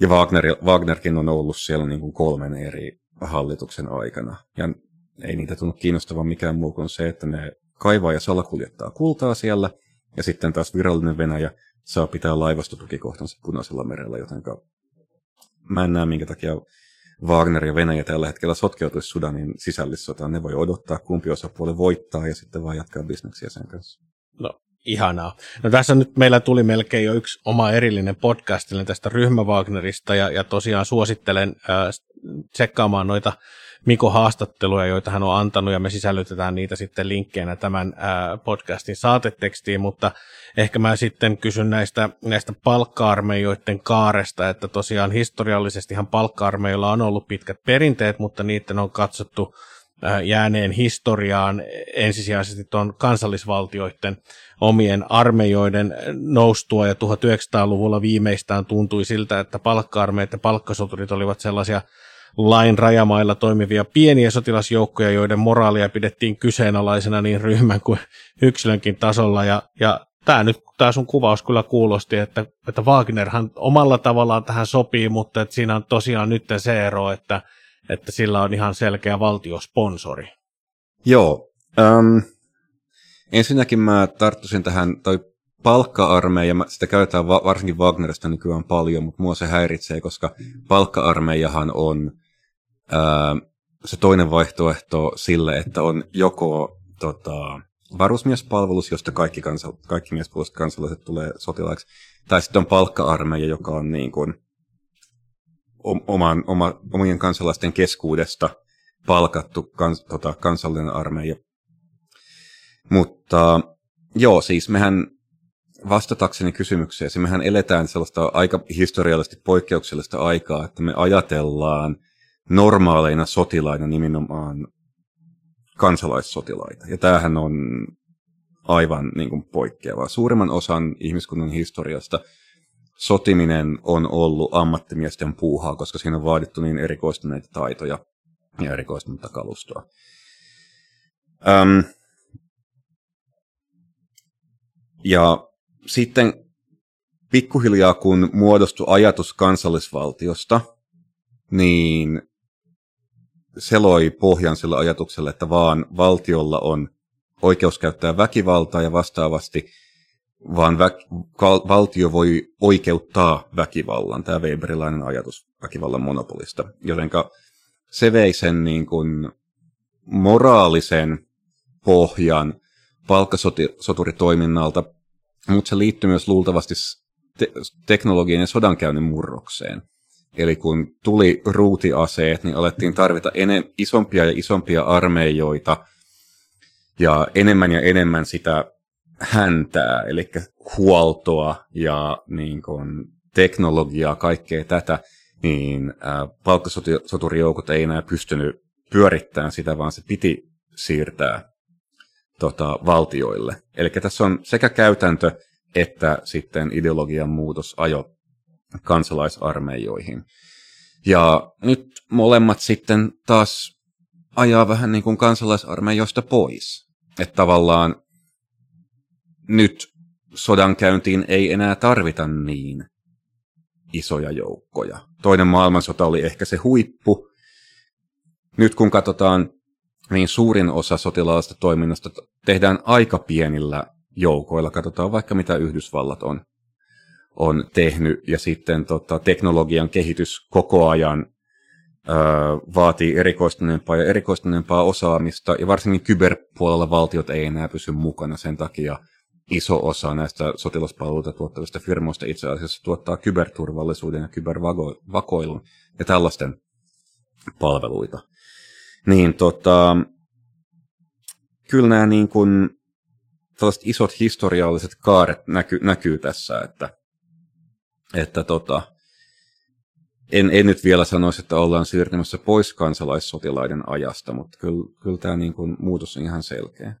Ja Wagner, Wagnerkin on ollut siellä niin kuin kolmen eri hallituksen aikana. Ja ei niitä tunnu kiinnostavan mikään muu kuin se, että ne kaivaa ja salakuljettaa kultaa siellä. Ja sitten taas virallinen Venäjä saa pitää laivastotukikohtansa punaisella merellä, joten mä en näe minkä takia Wagner ja Venäjä tällä hetkellä sotkeutuisi Sudanin sisällissotaan. Ne voi odottaa, kumpi osapuoli voittaa ja sitten vaan jatkaa bisneksiä sen kanssa. No, ihanaa. No tässä nyt meillä tuli melkein jo yksi oma erillinen podcastille tästä ryhmä Wagnerista ja, ja tosiaan suosittelen äh, tsekkaamaan noita Miko haastatteluja, joita hän on antanut, ja me sisällytetään niitä sitten linkkeinä tämän podcastin saatetekstiin, mutta ehkä mä sitten kysyn näistä, näistä palkka-armeijoiden kaaresta, että tosiaan historiallisestihan palkka-armeijoilla on ollut pitkät perinteet, mutta niiden on katsottu jääneen historiaan ensisijaisesti tuon kansallisvaltioiden omien armeijoiden noustua ja 1900-luvulla viimeistään tuntui siltä, että palkka-armeijat ja palkkasoturit olivat sellaisia lain rajamailla toimivia pieniä sotilasjoukkoja, joiden moraalia pidettiin kyseenalaisena niin ryhmän kuin yksilönkin tasolla. Ja, ja tämä nyt, tämä sun kuvaus kyllä kuulosti, että, että Wagnerhan omalla tavallaan tähän sopii, mutta että siinä on tosiaan nyt se ero, että, että sillä on ihan selkeä valtiosponsori. Joo. Um, ensinnäkin mä tarttuisin tähän, toi palkka-armeija, sitä käytetään varsinkin Wagnerista nykyään paljon, mutta mua se häiritsee, koska palkka-armeijahan on se toinen vaihtoehto sille, että on joko tota, varusmiespalvelus, josta kaikki, kansa, kaikki miespalveluset kansalaiset tulee sotilaiksi, tai sitten on palkka-armeija, joka on niin kuin oman, oma, omien kansalaisten keskuudesta palkattu kans, tota, kansallinen armeija. Mutta joo, siis mehän vastatakseni kysymykseen, mehän eletään sellaista aika historiallisesti poikkeuksellista aikaa, että me ajatellaan – normaaleina sotilaina nimenomaan kansalaissotilaita. Ja tämähän on aivan niin kuin poikkeavaa. Suurimman osan ihmiskunnan historiasta sotiminen on ollut ammattimiesten puuhaa, koska siinä on vaadittu niin erikoistuneita taitoja ja erikoistunutta kalustoa. Öm, ja sitten pikkuhiljaa, kun muodostui ajatus kansallisvaltiosta, niin se loi pohjan sillä ajatuksella, että vaan valtiolla on oikeus käyttää väkivaltaa ja vastaavasti vaan vä- valtio voi oikeuttaa väkivallan, tämä Weberilainen ajatus väkivallan monopolista. Jotenka se vei sen niin kuin moraalisen pohjan palkkasoturitoiminnalta, mutta se liittyy myös luultavasti te- teknologian ja sodankäynnin murrokseen. Eli kun tuli ruutiaseet, niin alettiin tarvita enem, isompia ja isompia armeijoita ja enemmän ja enemmän sitä häntää, eli huoltoa ja niin kun, teknologiaa, kaikkea tätä, niin äh, palkkasoturijoukot ei enää pystynyt pyörittämään sitä, vaan se piti siirtää tota, valtioille. Eli tässä on sekä käytäntö että sitten ideologian muutos ajo kansalaisarmeijoihin. Ja nyt molemmat sitten taas ajaa vähän niin kuin kansalaisarmeijoista pois. Että tavallaan nyt sodankäyntiin ei enää tarvita niin isoja joukkoja. Toinen maailmansota oli ehkä se huippu. Nyt kun katsotaan, niin suurin osa sotilaallisesta toiminnasta tehdään aika pienillä joukoilla. Katsotaan vaikka mitä Yhdysvallat on, on tehnyt ja sitten tota, teknologian kehitys koko ajan ö, vaatii erikoistuneempaa ja erikoistuneempaa osaamista ja varsinkin kyberpuolella valtiot ei enää pysy mukana sen takia – iso osa näistä sotilaspalveluita tuottavista firmoista itse asiassa tuottaa kyberturvallisuuden ja kybervakoilun ja tällaisten palveluita. Niin tota, kyllä nämä niin kuin, tällaiset isot historialliset kaaret näky, näkyy tässä, että, että tota, en, en nyt vielä sanoisi, että ollaan siirtymässä pois kansalaissotilaiden ajasta, mutta kyllä, kyllä tämä niin kuin muutos on ihan selkeä.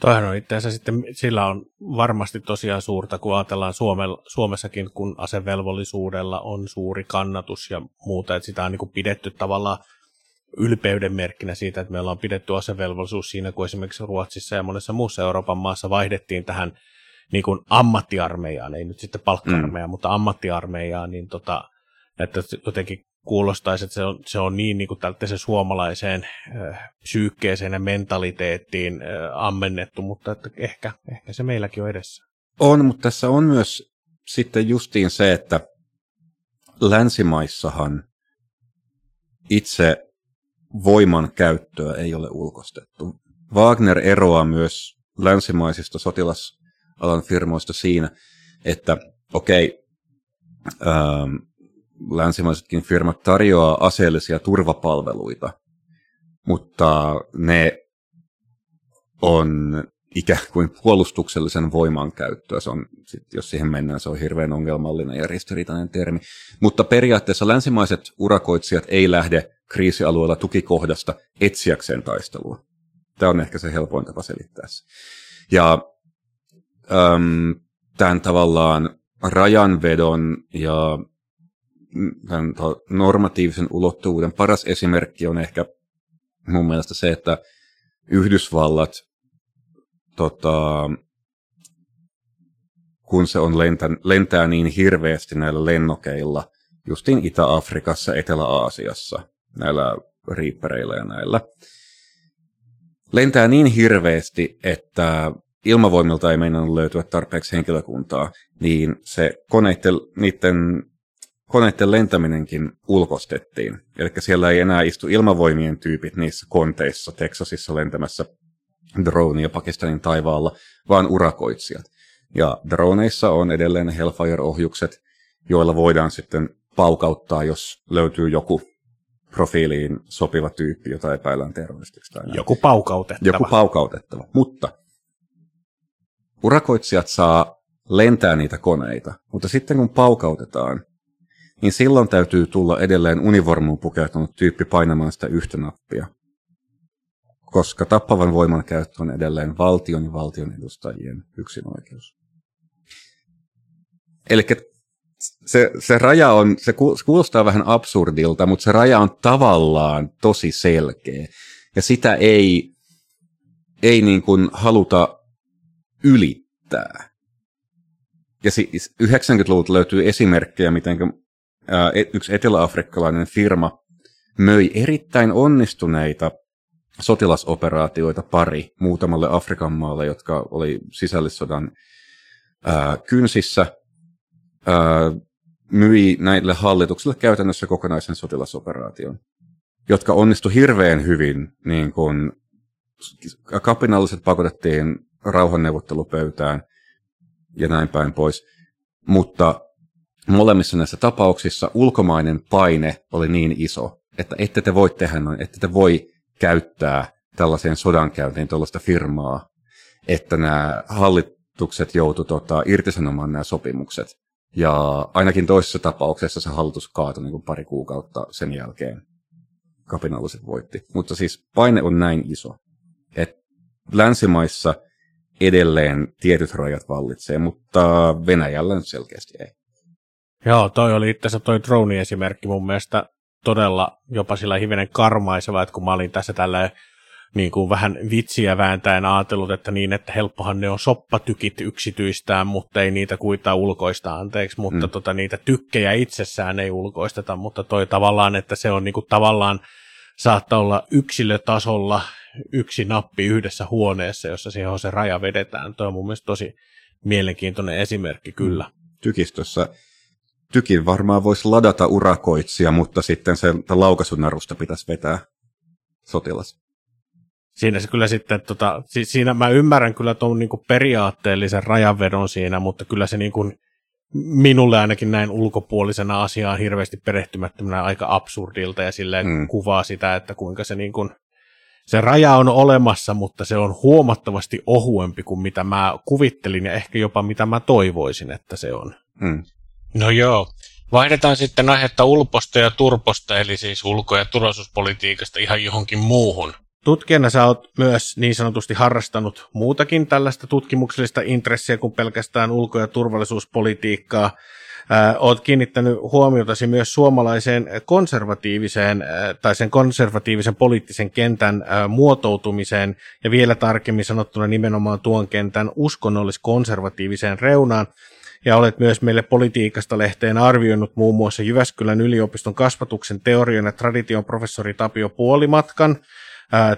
Toihan on itse asiassa sitten, sillä on varmasti tosiaan suurta, kun ajatellaan Suomella, Suomessakin, kun asevelvollisuudella on suuri kannatus ja muuta, että sitä on niin kuin pidetty tavallaan ylpeyden merkkinä siitä, että meillä on pidetty asevelvollisuus siinä, kun esimerkiksi Ruotsissa ja monessa muussa Euroopan maassa vaihdettiin tähän niin kuin ammattiarmeijaan, ei nyt sitten palkka-armeijaan, mm. mutta ammattiarmeijaan, niin tota, että jotenkin kuulostaisi, että se on, se on niin, niin kuin se suomalaiseen äh, psyykkeeseen ja mentaliteettiin äh, ammennettu, mutta että ehkä, ehkä se meilläkin on edessä. On, mutta tässä on myös sitten justiin se, että länsimaissahan itse voiman käyttöä ei ole ulkostettu. Wagner eroaa myös länsimaisista sotilasalan firmoista siinä, että okei, okay, ähm, länsimaisetkin firmat tarjoaa aseellisia turvapalveluita, mutta ne on ikään kuin puolustuksellisen voiman käyttöä. Se on, sit, jos siihen mennään, se on hirveän ongelmallinen ja ristiriitainen termi. Mutta periaatteessa länsimaiset urakoitsijat ei lähde kriisialueella tukikohdasta etsiäkseen taistelua. Tämä on ehkä se helpoin tapa selittää se. Ja äm, tämän tavallaan rajanvedon ja tämän normatiivisen ulottuvuuden paras esimerkki on ehkä mun mielestä se, että Yhdysvallat, tota, kun se on lentää, lentää niin hirveästi näillä lennokeilla, justiin Itä-Afrikassa, Etelä-Aasiassa, näillä riippereillä ja näillä, lentää niin hirveästi, että ilmavoimilta ei meinannut löytyä tarpeeksi henkilökuntaa, niin se koneiden, niiden koneiden lentäminenkin ulkostettiin. Eli siellä ei enää istu ilmavoimien tyypit niissä konteissa Texasissa lentämässä dronea Pakistanin taivaalla, vaan urakoitsijat. Ja droneissa on edelleen Hellfire-ohjukset, joilla voidaan sitten paukauttaa, jos löytyy joku profiiliin sopiva tyyppi, jota epäillään terroristiksi. Tai joku paukautettava. Joku paukautettava. Mutta urakoitsijat saa lentää niitä koneita, mutta sitten kun paukautetaan, niin silloin täytyy tulla edelleen univormuun pukeutunut tyyppi painamaan sitä yhtä nappia. Koska tappavan voiman käyttö on edelleen valtion ja valtion edustajien yksinoikeus. Eli se, se raja on, se kuulostaa vähän absurdilta, mutta se raja on tavallaan tosi selkeä. Ja sitä ei, ei niin kuin haluta ylittää. Ja 90-luvulta löytyy esimerkkejä, miten yksi eteläafrikkalainen firma möi erittäin onnistuneita sotilasoperaatioita pari muutamalle Afrikan maalle, jotka oli sisällissodan kynsissä, myi näille hallituksille käytännössä kokonaisen sotilasoperaation, jotka onnistu hirveän hyvin, niin kun kapinalliset pakotettiin rauhanneuvottelupöytään ja näin päin pois, mutta molemmissa näissä tapauksissa ulkomainen paine oli niin iso, että ette te voi tehdä noin, ette te voi käyttää tällaiseen sodankäyntiin tuollaista firmaa, että nämä hallitukset joutu tota, irtisanomaan nämä sopimukset. Ja ainakin toisessa tapauksessa se hallitus kaatui niin kuin pari kuukautta sen jälkeen. Kapinalliset voitti. Mutta siis paine on näin iso, että länsimaissa edelleen tietyt rajat vallitsee, mutta Venäjällä nyt selkeästi ei. Joo, toi oli itse asiassa toi drone-esimerkki mun mielestä todella jopa sillä hivenen karmaiseva, että kun mä olin tässä tällä niin kuin vähän vitsiä vääntäen ajatellut, että niin, että helppohan ne on soppatykit yksityistään, mutta ei niitä kuita ulkoista, anteeksi, mutta mm. tota, niitä tykkejä itsessään ei ulkoisteta, mutta toi tavallaan, että se on niin kuin, tavallaan saattaa olla yksilötasolla yksi nappi yhdessä huoneessa, jossa siihen on se raja vedetään. Tuo on mun mielestä tosi mielenkiintoinen esimerkki kyllä. Tykistössä tykin varmaan voisi ladata urakoitsija, mutta sitten se laukasunarusta pitäisi vetää sotilas. Siinä se kyllä sitten, tota, siinä mä ymmärrän kyllä tuon niin periaatteellisen rajanvedon siinä, mutta kyllä se niin kuin, minulle ainakin näin ulkopuolisena asiaan hirveästi perehtymättömänä aika absurdilta ja silleen mm. kuvaa sitä, että kuinka se niin kuin, se raja on olemassa, mutta se on huomattavasti ohuempi kuin mitä mä kuvittelin ja ehkä jopa mitä mä toivoisin, että se on. Mm. No joo. Vaihdetaan sitten aihetta ulposta ja turposta, eli siis ulko- ja turvallisuuspolitiikasta ihan johonkin muuhun. Tutkijana sä oot myös niin sanotusti harrastanut muutakin tällaista tutkimuksellista intressiä kuin pelkästään ulko- ja turvallisuuspolitiikkaa. Oot kiinnittänyt huomiotasi myös suomalaiseen konservatiiviseen tai sen konservatiivisen poliittisen kentän muotoutumiseen. Ja vielä tarkemmin sanottuna nimenomaan tuon kentän uskonnollis-konservatiiviseen reunaan. Ja olet myös meille politiikasta lehteen arvioinut muun muassa Jyväskylän yliopiston kasvatuksen teorian ja tradition professori Tapio Puolimatkan,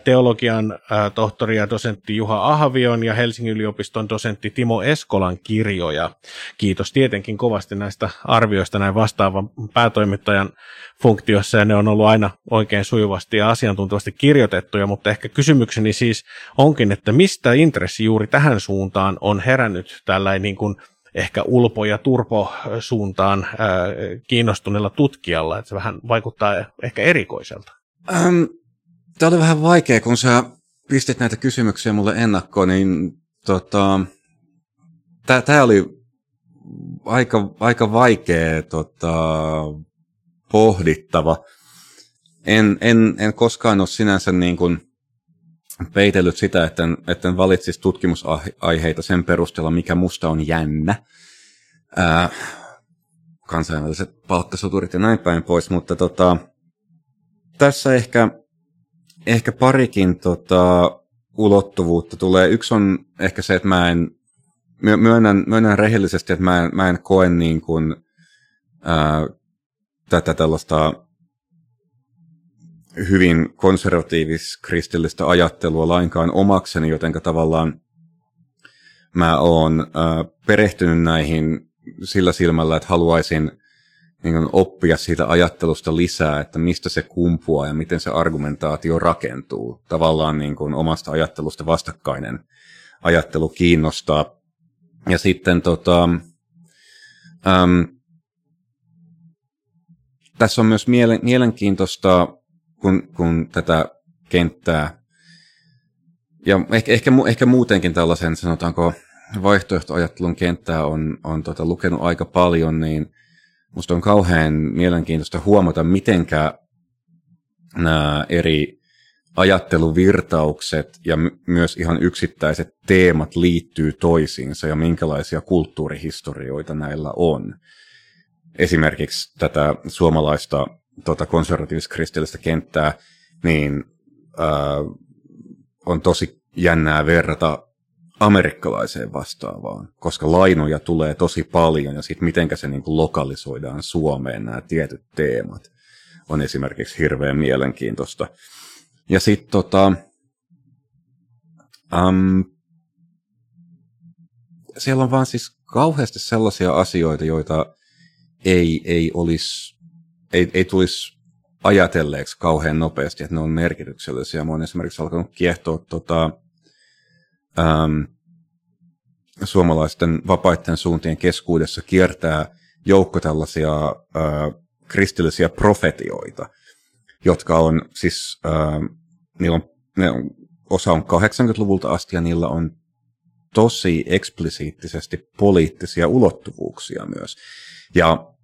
teologian tohtori ja dosentti Juha Ahvion ja Helsingin yliopiston dosentti Timo Eskolan kirjoja. Kiitos tietenkin kovasti näistä arvioista näin vastaavan päätoimittajan funktiossa ja ne on ollut aina oikein sujuvasti ja asiantuntevasti kirjoitettuja, mutta ehkä kysymykseni siis onkin, että mistä intressi juuri tähän suuntaan on herännyt tällainen niin kuin ehkä ulpo- ja turpo-suuntaan kiinnostuneella tutkijalla, että se vähän vaikuttaa ehkä erikoiselta. Ähm, Tämä oli vähän vaikea, kun sä pistit näitä kysymyksiä mulle ennakkoon, niin tota, tämä oli aika, aika vaikea tota, pohdittava. En, en, en koskaan ole sinänsä niin kuin peitellyt sitä, että en, että en valitsisi tutkimusaiheita sen perusteella, mikä musta on jännä. Ää, kansainväliset palkkasoturit ja näin päin pois, mutta tota, tässä ehkä ehkä parikin tota, ulottuvuutta tulee. Yksi on ehkä se, että mä en, myönnän, myönnän rehellisesti, että mä en, mä en koe niin kuin, ää, tätä tällaista hyvin konservatiivis-kristillistä ajattelua lainkaan omakseni, joten tavallaan mä oon ää, perehtynyt näihin sillä silmällä, että haluaisin niin oppia siitä ajattelusta lisää, että mistä se kumpuaa ja miten se argumentaatio rakentuu. Tavallaan niin kuin omasta ajattelusta vastakkainen ajattelu kiinnostaa. Ja sitten tota, äm, tässä on myös mielenkiintoista, kun, kun tätä kenttää, ja ehkä, ehkä, ehkä muutenkin tällaisen, sanotaanko, vaihtoehtoajattelun kenttää on, on tota, lukenut aika paljon, niin – Musta on kauhean mielenkiintoista huomata, mitenkä nämä eri ajatteluvirtaukset ja myös ihan yksittäiset teemat liittyy toisiinsa ja minkälaisia kulttuurihistorioita näillä on. Esimerkiksi tätä suomalaista tota, konservatiivis-kristillistä kenttää, niin äh, on tosi jännää verrata amerikkalaiseen vastaavaan, koska lainoja tulee tosi paljon ja sitten mitenkä se niin kuin lokalisoidaan Suomeen nämä tietyt teemat on esimerkiksi hirveän mielenkiintoista. Ja sitten tota, um, siellä on vaan siis kauheasti sellaisia asioita, joita ei, ei olisi, ei, ei tulisi ajatelleeksi kauhean nopeasti, että ne on merkityksellisiä. Mä oon esimerkiksi alkanut kiehtoa tota, ähm, suomalaisten vapaiden suuntien keskuudessa kiertää joukko tällaisia äh, kristillisiä profetioita, jotka on siis, äh, niillä on, ne on, osa on 80-luvulta asti ja niillä on tosi eksplisiittisesti poliittisia ulottuvuuksia myös. Ja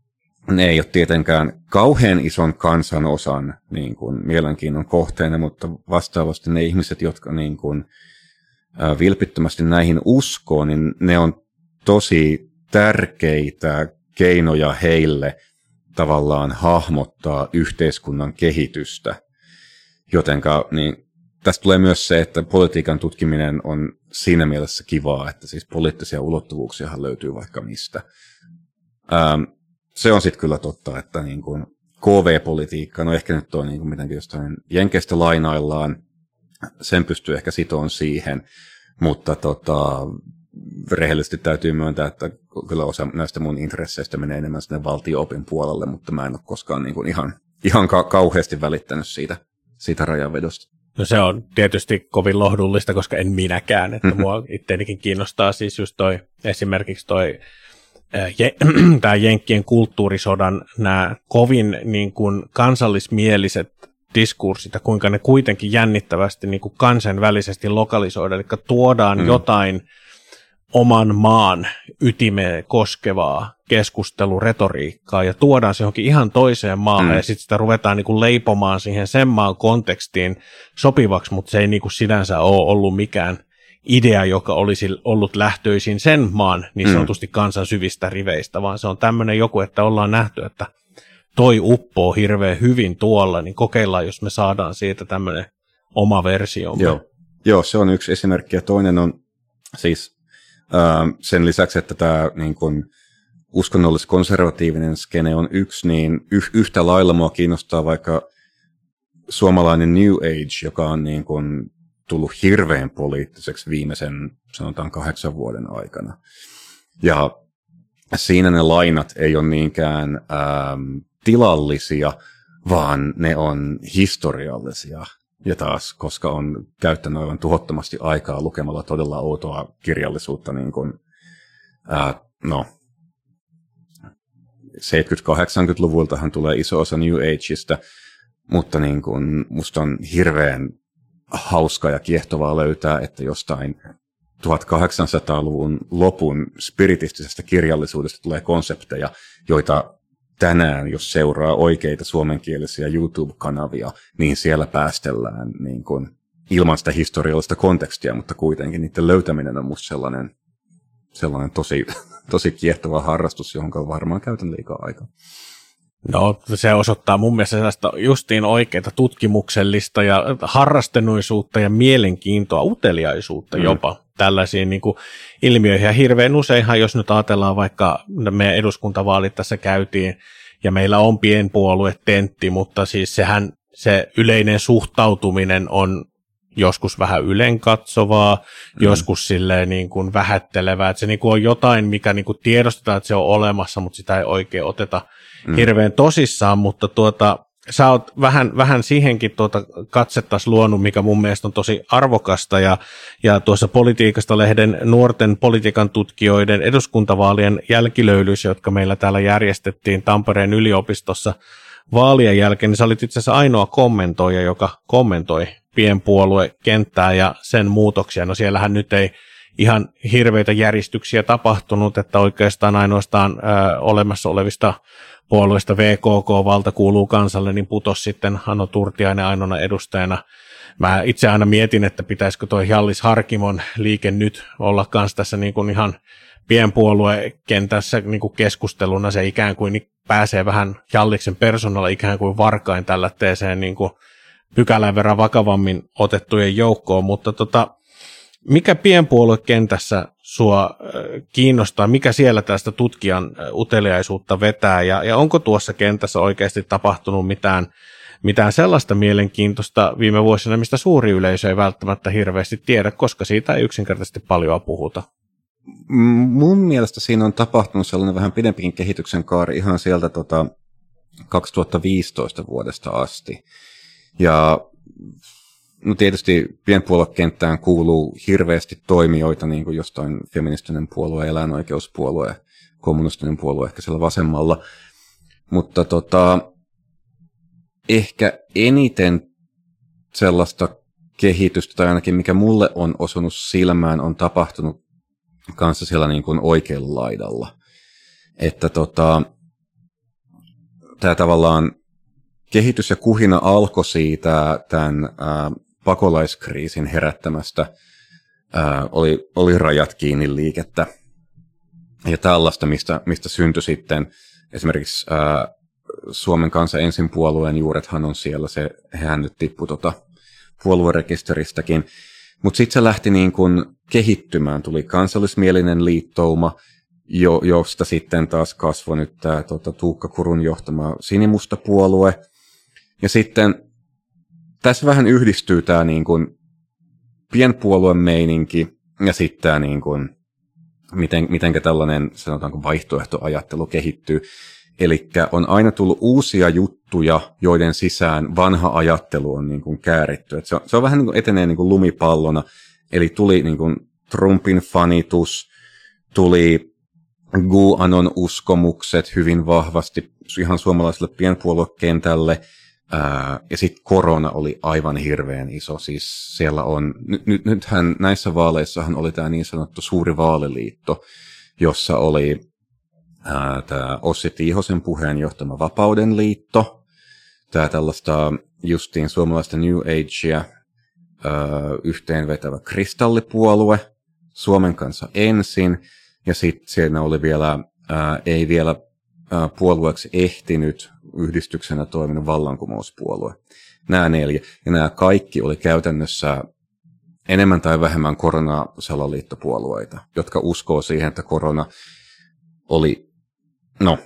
ne ei ole tietenkään kauhean ison kansanosan niin kuin, mielenkiinnon kohteena, mutta vastaavasti ne ihmiset, jotka niin kuin, vilpittömästi näihin uskoo, niin ne on tosi tärkeitä keinoja heille tavallaan hahmottaa yhteiskunnan kehitystä. Jotenka niin tästä tulee myös se, että politiikan tutkiminen on siinä mielessä kivaa, että siis poliittisia ulottuvuuksia löytyy vaikka mistä. Ähm, se on sitten kyllä totta, että niin kuin KV-politiikka, no ehkä nyt on niin mitenkin jostain Jenkeistä lainaillaan, sen pystyy ehkä sitoon siihen, mutta tota, rehellisesti täytyy myöntää, että kyllä osa näistä mun intresseistä menee enemmän sinne valtio-opin puolelle, mutta mä en ole koskaan niin kuin ihan, ihan ka- kauheasti välittänyt siitä, siitä rajanvedosta. No se on tietysti kovin lohdullista, koska en minäkään, että mm-hmm. mua itteenikin kiinnostaa siis just toi, esimerkiksi toi je, [CLEARS THROAT] tämä Jenkkien kulttuurisodan nämä kovin niin kuin kansallismieliset diskurssit ja kuinka ne kuitenkin jännittävästi niin kuin kansainvälisesti lokalisoidaan, eli tuodaan mm. jotain oman maan ytimeen koskevaa keskusteluretoriikkaa ja tuodaan se johonkin ihan toiseen maahan mm. ja sitten sitä ruvetaan niin kuin leipomaan siihen sen maan kontekstiin sopivaksi, mutta se ei niin kuin sinänsä ole ollut mikään idea, joka olisi ollut lähtöisin sen maan niin mm. sanotusti kansan syvistä riveistä, vaan se on tämmöinen joku, että ollaan nähty, että toi uppoo hirveän hyvin tuolla, niin kokeillaan, jos me saadaan siitä tämmöinen oma versio. Joo. Joo, se on yksi esimerkki. Ja toinen on siis äh, sen lisäksi, että tämä niin kun, uskonnollis-konservatiivinen skene on yksi, niin yh, yhtä lailla mua kiinnostaa vaikka suomalainen New Age, joka on niin kun, tullut hirveän poliittiseksi viimeisen, sanotaan kahdeksan vuoden aikana. Ja siinä ne lainat ei ole niinkään ähm, tilallisia, vaan ne on historiallisia. Ja taas, koska on käyttänyt aivan tuhottomasti aikaa lukemalla todella outoa kirjallisuutta, niin kuin, ää, no, 70-80-luvultahan tulee iso osa New Ageista, mutta niin kuin, musta on hirveän hauska ja kiehtovaa löytää, että jostain 1800-luvun lopun spiritistisestä kirjallisuudesta tulee konsepteja, joita tänään, jos seuraa oikeita suomenkielisiä YouTube-kanavia, niin siellä päästellään niin kuin, ilman sitä historiallista kontekstia, mutta kuitenkin niiden löytäminen on musta sellainen, sellainen tosi, [LAUGHS] tosi kiehtova harrastus, johon varmaan käytän liikaa aikaa. No se osoittaa mun mielestä sellaista justiin oikeita tutkimuksellista ja harrastenuisuutta ja mielenkiintoa, uteliaisuutta mm. jopa tällaisiin niin kuin ilmiöihin. Ja hirveän useinhan, jos nyt ajatellaan vaikka meidän eduskuntavaalit tässä käytiin ja meillä on pienpuolue tentti, mutta siis sehän se yleinen suhtautuminen on joskus vähän ylenkatsovaa, mm. joskus silleen niin kuin vähättelevää, että se niin kuin on jotain, mikä niin kuin tiedostetaan, että se on olemassa, mutta sitä ei oikein oteta mm. hirveän tosissaan, mutta tuota, sä oot vähän, vähän siihenkin tuota katsettas luonut, mikä mun mielestä on tosi arvokasta ja, ja tuossa politiikasta lehden nuorten politiikan tutkijoiden eduskuntavaalien jälkilöylyissä, jotka meillä täällä järjestettiin Tampereen yliopistossa vaalien jälkeen, niin sä olit itse asiassa ainoa kommentoija, joka kommentoi pienpuoluekenttää ja sen muutoksia. No siellähän nyt ei ihan hirveitä järjestyksiä tapahtunut, että oikeastaan ainoastaan ö, olemassa olevista puolueesta VKK valta kuuluu kansalle, niin putos sitten Hanno Turtiainen ainoana edustajana. Mä itse aina mietin, että pitäisikö toi Jallis Harkimon liike nyt olla kanssa tässä niin kuin ihan pienpuoluekentässä niin kuin keskusteluna. Se ikään kuin pääsee vähän Jalliksen persoonalla ikään kuin varkain tällä teeseen niin kuin pykälän verran vakavammin otettujen joukkoon, mutta tota, mikä pienpuoluekentässä sua kiinnostaa, mikä siellä tästä tutkijan uteliaisuutta vetää ja, ja onko tuossa kentässä oikeasti tapahtunut mitään, mitään sellaista mielenkiintoista viime vuosina, mistä suuri yleisö ei välttämättä hirveästi tiedä, koska siitä ei yksinkertaisesti paljon puhuta? Mun mielestä siinä on tapahtunut sellainen vähän pidempikin kehityksen kaari ihan sieltä tota 2015 vuodesta asti. Ja No tietysti pienpuoluekenttään kuuluu hirveästi toimijoita, niin kuin jostain feministinen puolue, eläinoikeuspuolue, kommunistinen puolue ehkä siellä vasemmalla. Mutta tota, ehkä eniten sellaista kehitystä, tai ainakin mikä mulle on osunut silmään, on tapahtunut kanssa siellä niin kuin oikealla laidalla. Että tota, tämä tavallaan kehitys ja kuhina alkoi siitä tämän ää, pakolaiskriisin herättämästä ää, oli, oli rajat kiinni liikettä. ja tällaista, mistä, mistä syntyi sitten esimerkiksi ää, Suomen kanssa ensin puolueen juurethan on siellä, se, hän nyt tippui tota puoluerekisteristäkin. Mutta sitten se lähti niin kun kehittymään, tuli kansallismielinen liittouma, jo, josta sitten taas kasvoi nyt tämä tota, Tuukka Kurun johtama sinimusta puolue. Ja sitten tässä vähän yhdistyy tämä niin kun pienpuolueen meininki ja sitten tämä niin kun, miten, mitenkä tällainen sanotaanko vaihtoehtoajattelu kehittyy. Eli on aina tullut uusia juttuja, joiden sisään vanha ajattelu on niin kuin kääritty. Et se, on, se on vähän niin kuin etenee niin kuin lumipallona. Eli tuli niin kuin Trumpin fanitus, tuli GUANON uskomukset hyvin vahvasti ihan suomalaiselle pienpuoluekentälle. Ja sitten korona oli aivan hirveän iso. Siis siellä on, nyt, nythän näissä vaaleissahan oli tämä niin sanottu suuri vaaliliitto, jossa oli tämä Ossi Tiihosen puheenjohtama Vapauden liitto, tämä tällaista justiin suomalaista New Agea yhteenvetävä kristallipuolue, Suomen kanssa ensin, ja sitten siinä oli vielä, ää, ei vielä ää, puolueeksi ehtinyt yhdistyksenä toiminut vallankumouspuolue. Nämä neljä. Ja nämä kaikki oli käytännössä enemmän tai vähemmän koronasalaliittopuolueita, jotka uskoo siihen, että korona oli No,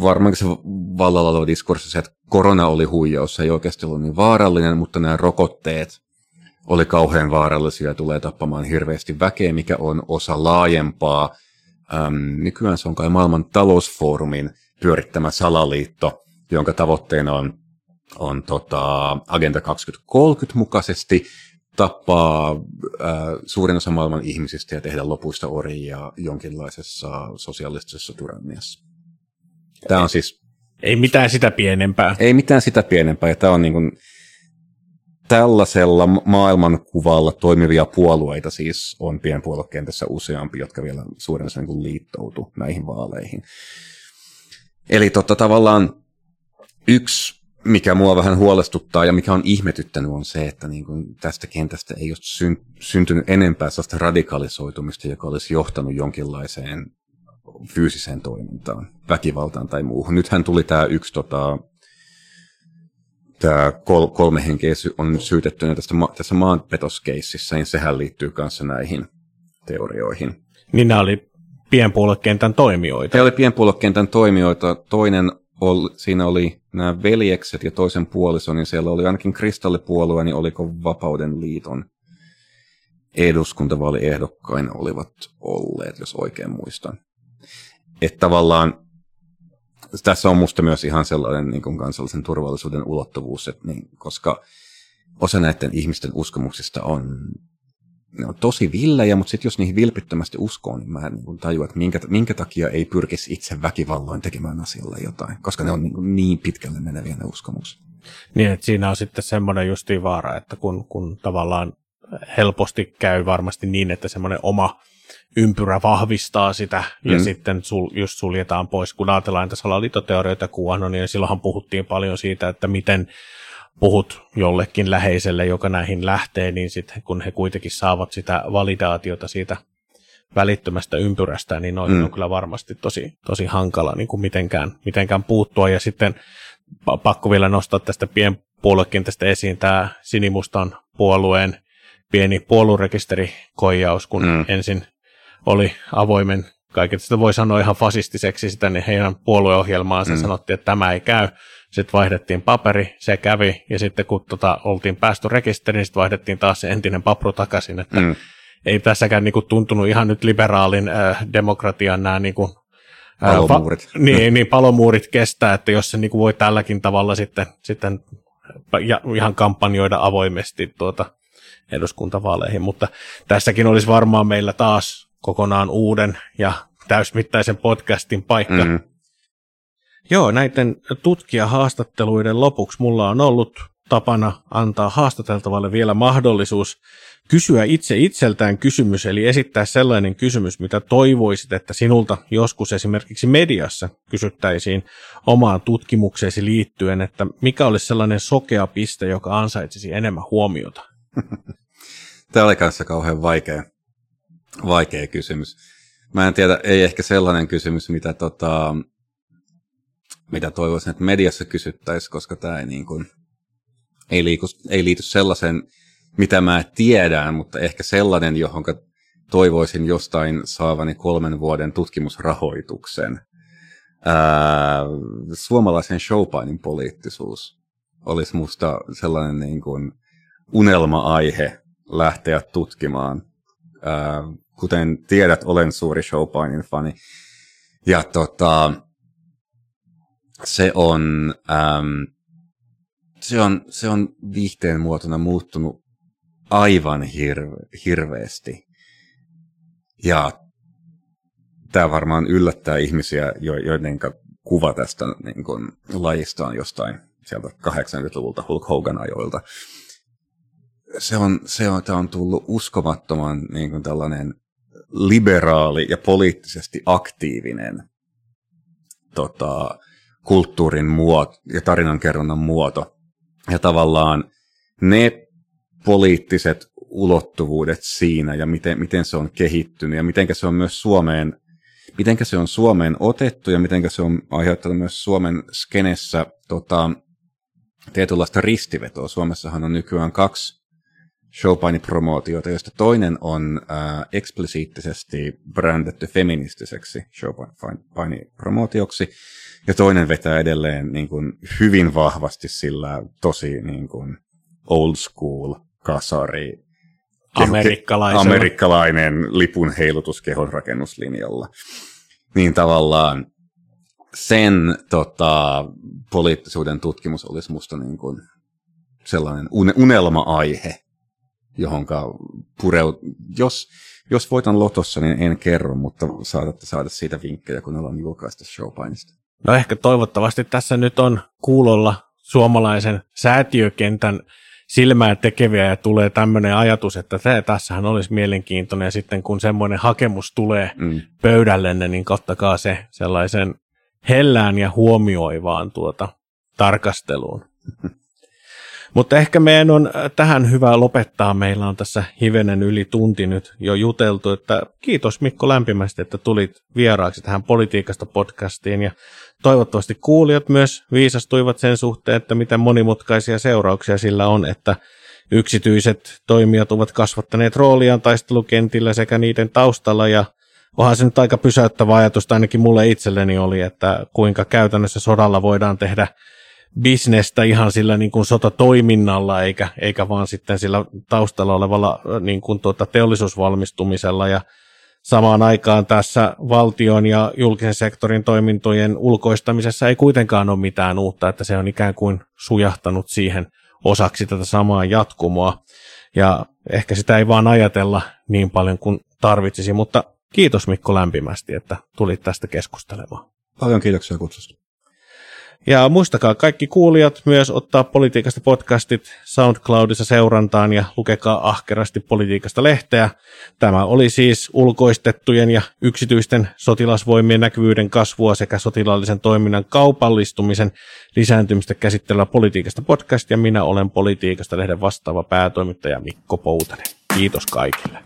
varmaankin se vallalla oleva diskurssi se, että korona oli huijaus, se ei oikeasti ollut niin vaarallinen, mutta nämä rokotteet oli kauhean vaarallisia ja tulee tappamaan hirveästi väkeä, mikä on osa laajempaa. Äm, nykyään se on kai maailman talousfoorumin pyörittämä salaliitto, jonka tavoitteena on, on tota, Agenda 2030 mukaisesti tappaa äh, suurin osa maailman ihmisistä ja tehdä lopuista orjia jonkinlaisessa sosialistisessa tyranniassa. Tämä on siis... Ei mitään sitä pienempää. Ei mitään sitä pienempää. Ja tämä on niin kuin, tällaisella maailmankuvalla toimivia puolueita siis on pienpuoluekentässä useampi, jotka vielä suurin osa niin liittoutu näihin vaaleihin. Eli totta tavallaan yksi, mikä mua vähän huolestuttaa ja mikä on ihmetyttänyt, on se, että niin kuin tästä kentästä ei ole syntynyt enempää sellaista radikalisoitumista, joka olisi johtanut jonkinlaiseen fyysiseen toimintaan, väkivaltaan tai muuhun. Nythän tuli tämä yksi tota, tämä kol, kolme henkeä on syytettynä tästä, tässä maanpetoskeississä, niin sehän liittyy kanssa näihin teorioihin. Niin nämä oli pienpuoluekentän toimijoita. He oli pienpuoluekentän toimijoita. Toinen oli, siinä oli nämä veljekset ja toisen puolison, niin siellä oli ainakin kristallipuolue, niin oliko Vapauden liiton eduskuntavaaliehdokkain olivat olleet, jos oikein muistan. Että tavallaan tässä on musta myös ihan sellainen niin kuin kansallisen turvallisuuden ulottuvuus, että niin, koska osa näiden ihmisten uskomuksista on, ne on tosi villejä, mutta sitten jos niihin vilpittömästi uskoo, niin mä niin tajuan, että minkä, minkä takia ei pyrkisi itse väkivalloin tekemään asialle jotain, koska ne on niin, niin pitkälle meneviä ne uskomukset. Niin, että siinä on sitten semmoinen justiin vaara, että kun, kun tavallaan helposti käy varmasti niin, että semmoinen oma ympyrä vahvistaa sitä ja mm. sitten sul, just suljetaan pois. Kun ajatellaan tässä salaliittoteorioita QAnon, niin silloinhan puhuttiin paljon siitä, että miten puhut jollekin läheiselle, joka näihin lähtee, niin sitten kun he kuitenkin saavat sitä validaatiota siitä välittömästä ympyrästä, niin noin mm. on kyllä varmasti tosi, tosi hankala niin kuin mitenkään, mitenkään puuttua. Ja sitten pakko vielä nostaa tästä pienpuoluekentästä esiin tämä sinimustan puolueen pieni puoluerekisterikoijaus, kun mm. ensin oli avoimen, kaiket sitä voi sanoa ihan fasistiseksi sitä, niin heidän puolueohjelmaansa mm. sanottiin, että tämä ei käy. Sitten vaihdettiin paperi, se kävi, ja sitten kun tota, oltiin päästy rekisteriin, niin sitten vaihdettiin taas se entinen papru takaisin, että mm. ei tässäkään niinku tuntunut ihan nyt liberaalin äh, demokratian nämä niinku, äh, palomuurit. Pa- [LAUGHS] niin, niin, palomuurit kestää, että jos se niinku voi tälläkin tavalla sitten, sitten ja, ihan kampanjoida avoimesti tuota eduskuntavaaleihin, mutta tässäkin olisi varmaan meillä taas kokonaan uuden ja täysmittaisen podcastin paikka. Mm. Joo, näiden tutkijahaastatteluiden lopuksi mulla on ollut tapana antaa haastateltavalle vielä mahdollisuus kysyä itse itseltään kysymys, eli esittää sellainen kysymys, mitä toivoisit, että sinulta joskus esimerkiksi mediassa kysyttäisiin omaan tutkimukseesi liittyen, että mikä olisi sellainen sokea piste, joka ansaitsisi enemmän huomiota? [LAUGHS] Tämä oli kanssa kauhean vaikea vaikea kysymys. Mä en tiedä, ei ehkä sellainen kysymys, mitä, tota, mitä toivoisin, että mediassa kysyttäisiin, koska tämä ei, niin kuin, ei, liiku, ei liity sellaisen, mitä mä tiedän, mutta ehkä sellainen, johon toivoisin jostain saavani kolmen vuoden tutkimusrahoituksen. Ää, suomalaisen showpainin poliittisuus olisi musta sellainen niin kuin unelma-aihe lähteä tutkimaan. Ää, kuten tiedät, olen suuri showpainin fani. Ja tota, se on, äm, se on, se on viihteen muotona muuttunut aivan hirve, hirveästi. Ja tämä varmaan yllättää ihmisiä, joiden kuva tästä niin kun, lajista on jostain sieltä 80-luvulta Hulk Hogan ajoilta. Se on, se on, tämä on tullut uskomattoman niin kuin tällainen liberaali ja poliittisesti aktiivinen tota, kulttuurin muoto ja tarinankerronnan muoto. Ja tavallaan ne poliittiset ulottuvuudet siinä ja miten, miten se on kehittynyt ja miten se on myös Suomeen, miten se on Suomeen otettu ja miten se on aiheuttanut myös Suomen skenessä tota, tietynlaista ristivetoa. Suomessahan on nykyään kaksi showpaini-promootiota, joista toinen on äh, eksplisiittisesti brändetty feministiseksi showpaini-promootioksi, ja toinen vetää edelleen niin kuin, hyvin vahvasti sillä tosi niin kuin, old school kasari amerikkalainen lipun heilutus kehon rakennuslinjalla. Niin tavallaan sen tota, poliittisuuden tutkimus olisi musta niin kuin sellainen unelma-aihe, johonka pureut... Jos, jos voitan lotossa, niin en kerro, mutta saatatte saada siitä vinkkejä, kun ollaan julkaista showpainista. No ehkä toivottavasti tässä nyt on kuulolla suomalaisen säätiökentän silmää tekeviä ja tulee tämmöinen ajatus, että tämä tässähän olisi mielenkiintoinen ja sitten kun semmoinen hakemus tulee mm. pöydällenne, niin kattakaa se sellaisen hellään ja huomioivaan tuota tarkasteluun. [LAUGHS] Mutta ehkä meidän on äh, tähän hyvä lopettaa. Meillä on tässä hivenen yli tunti nyt jo juteltu, että kiitos Mikko lämpimästi, että tulit vieraaksi tähän politiikasta podcastiin ja toivottavasti kuulijat myös viisastuivat sen suhteen, että miten monimutkaisia seurauksia sillä on, että yksityiset toimijat ovat kasvattaneet rooliaan taistelukentillä sekä niiden taustalla ja onhan se nyt aika pysäyttävä ajatus, ainakin mulle itselleni oli, että kuinka käytännössä sodalla voidaan tehdä bisnestä ihan sillä niin kuin sotatoiminnalla, eikä, eikä vaan sitten sillä taustalla olevalla niin kuin tuota teollisuusvalmistumisella. Ja samaan aikaan tässä valtion ja julkisen sektorin toimintojen ulkoistamisessa ei kuitenkaan ole mitään uutta, että se on ikään kuin sujahtanut siihen osaksi tätä samaa jatkumoa. Ja ehkä sitä ei vaan ajatella niin paljon kuin tarvitsisi, mutta kiitos Mikko lämpimästi, että tulit tästä keskustelemaan. Paljon kiitoksia kutsusta. Ja muistakaa kaikki kuulijat myös ottaa politiikasta podcastit SoundCloudissa seurantaan ja lukekaa ahkerasti politiikasta lehteä. Tämä oli siis ulkoistettujen ja yksityisten sotilasvoimien näkyvyyden kasvua sekä sotilaallisen toiminnan kaupallistumisen lisääntymistä käsittelevä politiikasta podcast ja minä olen politiikasta lehden vastaava päätoimittaja Mikko Poutanen. Kiitos kaikille.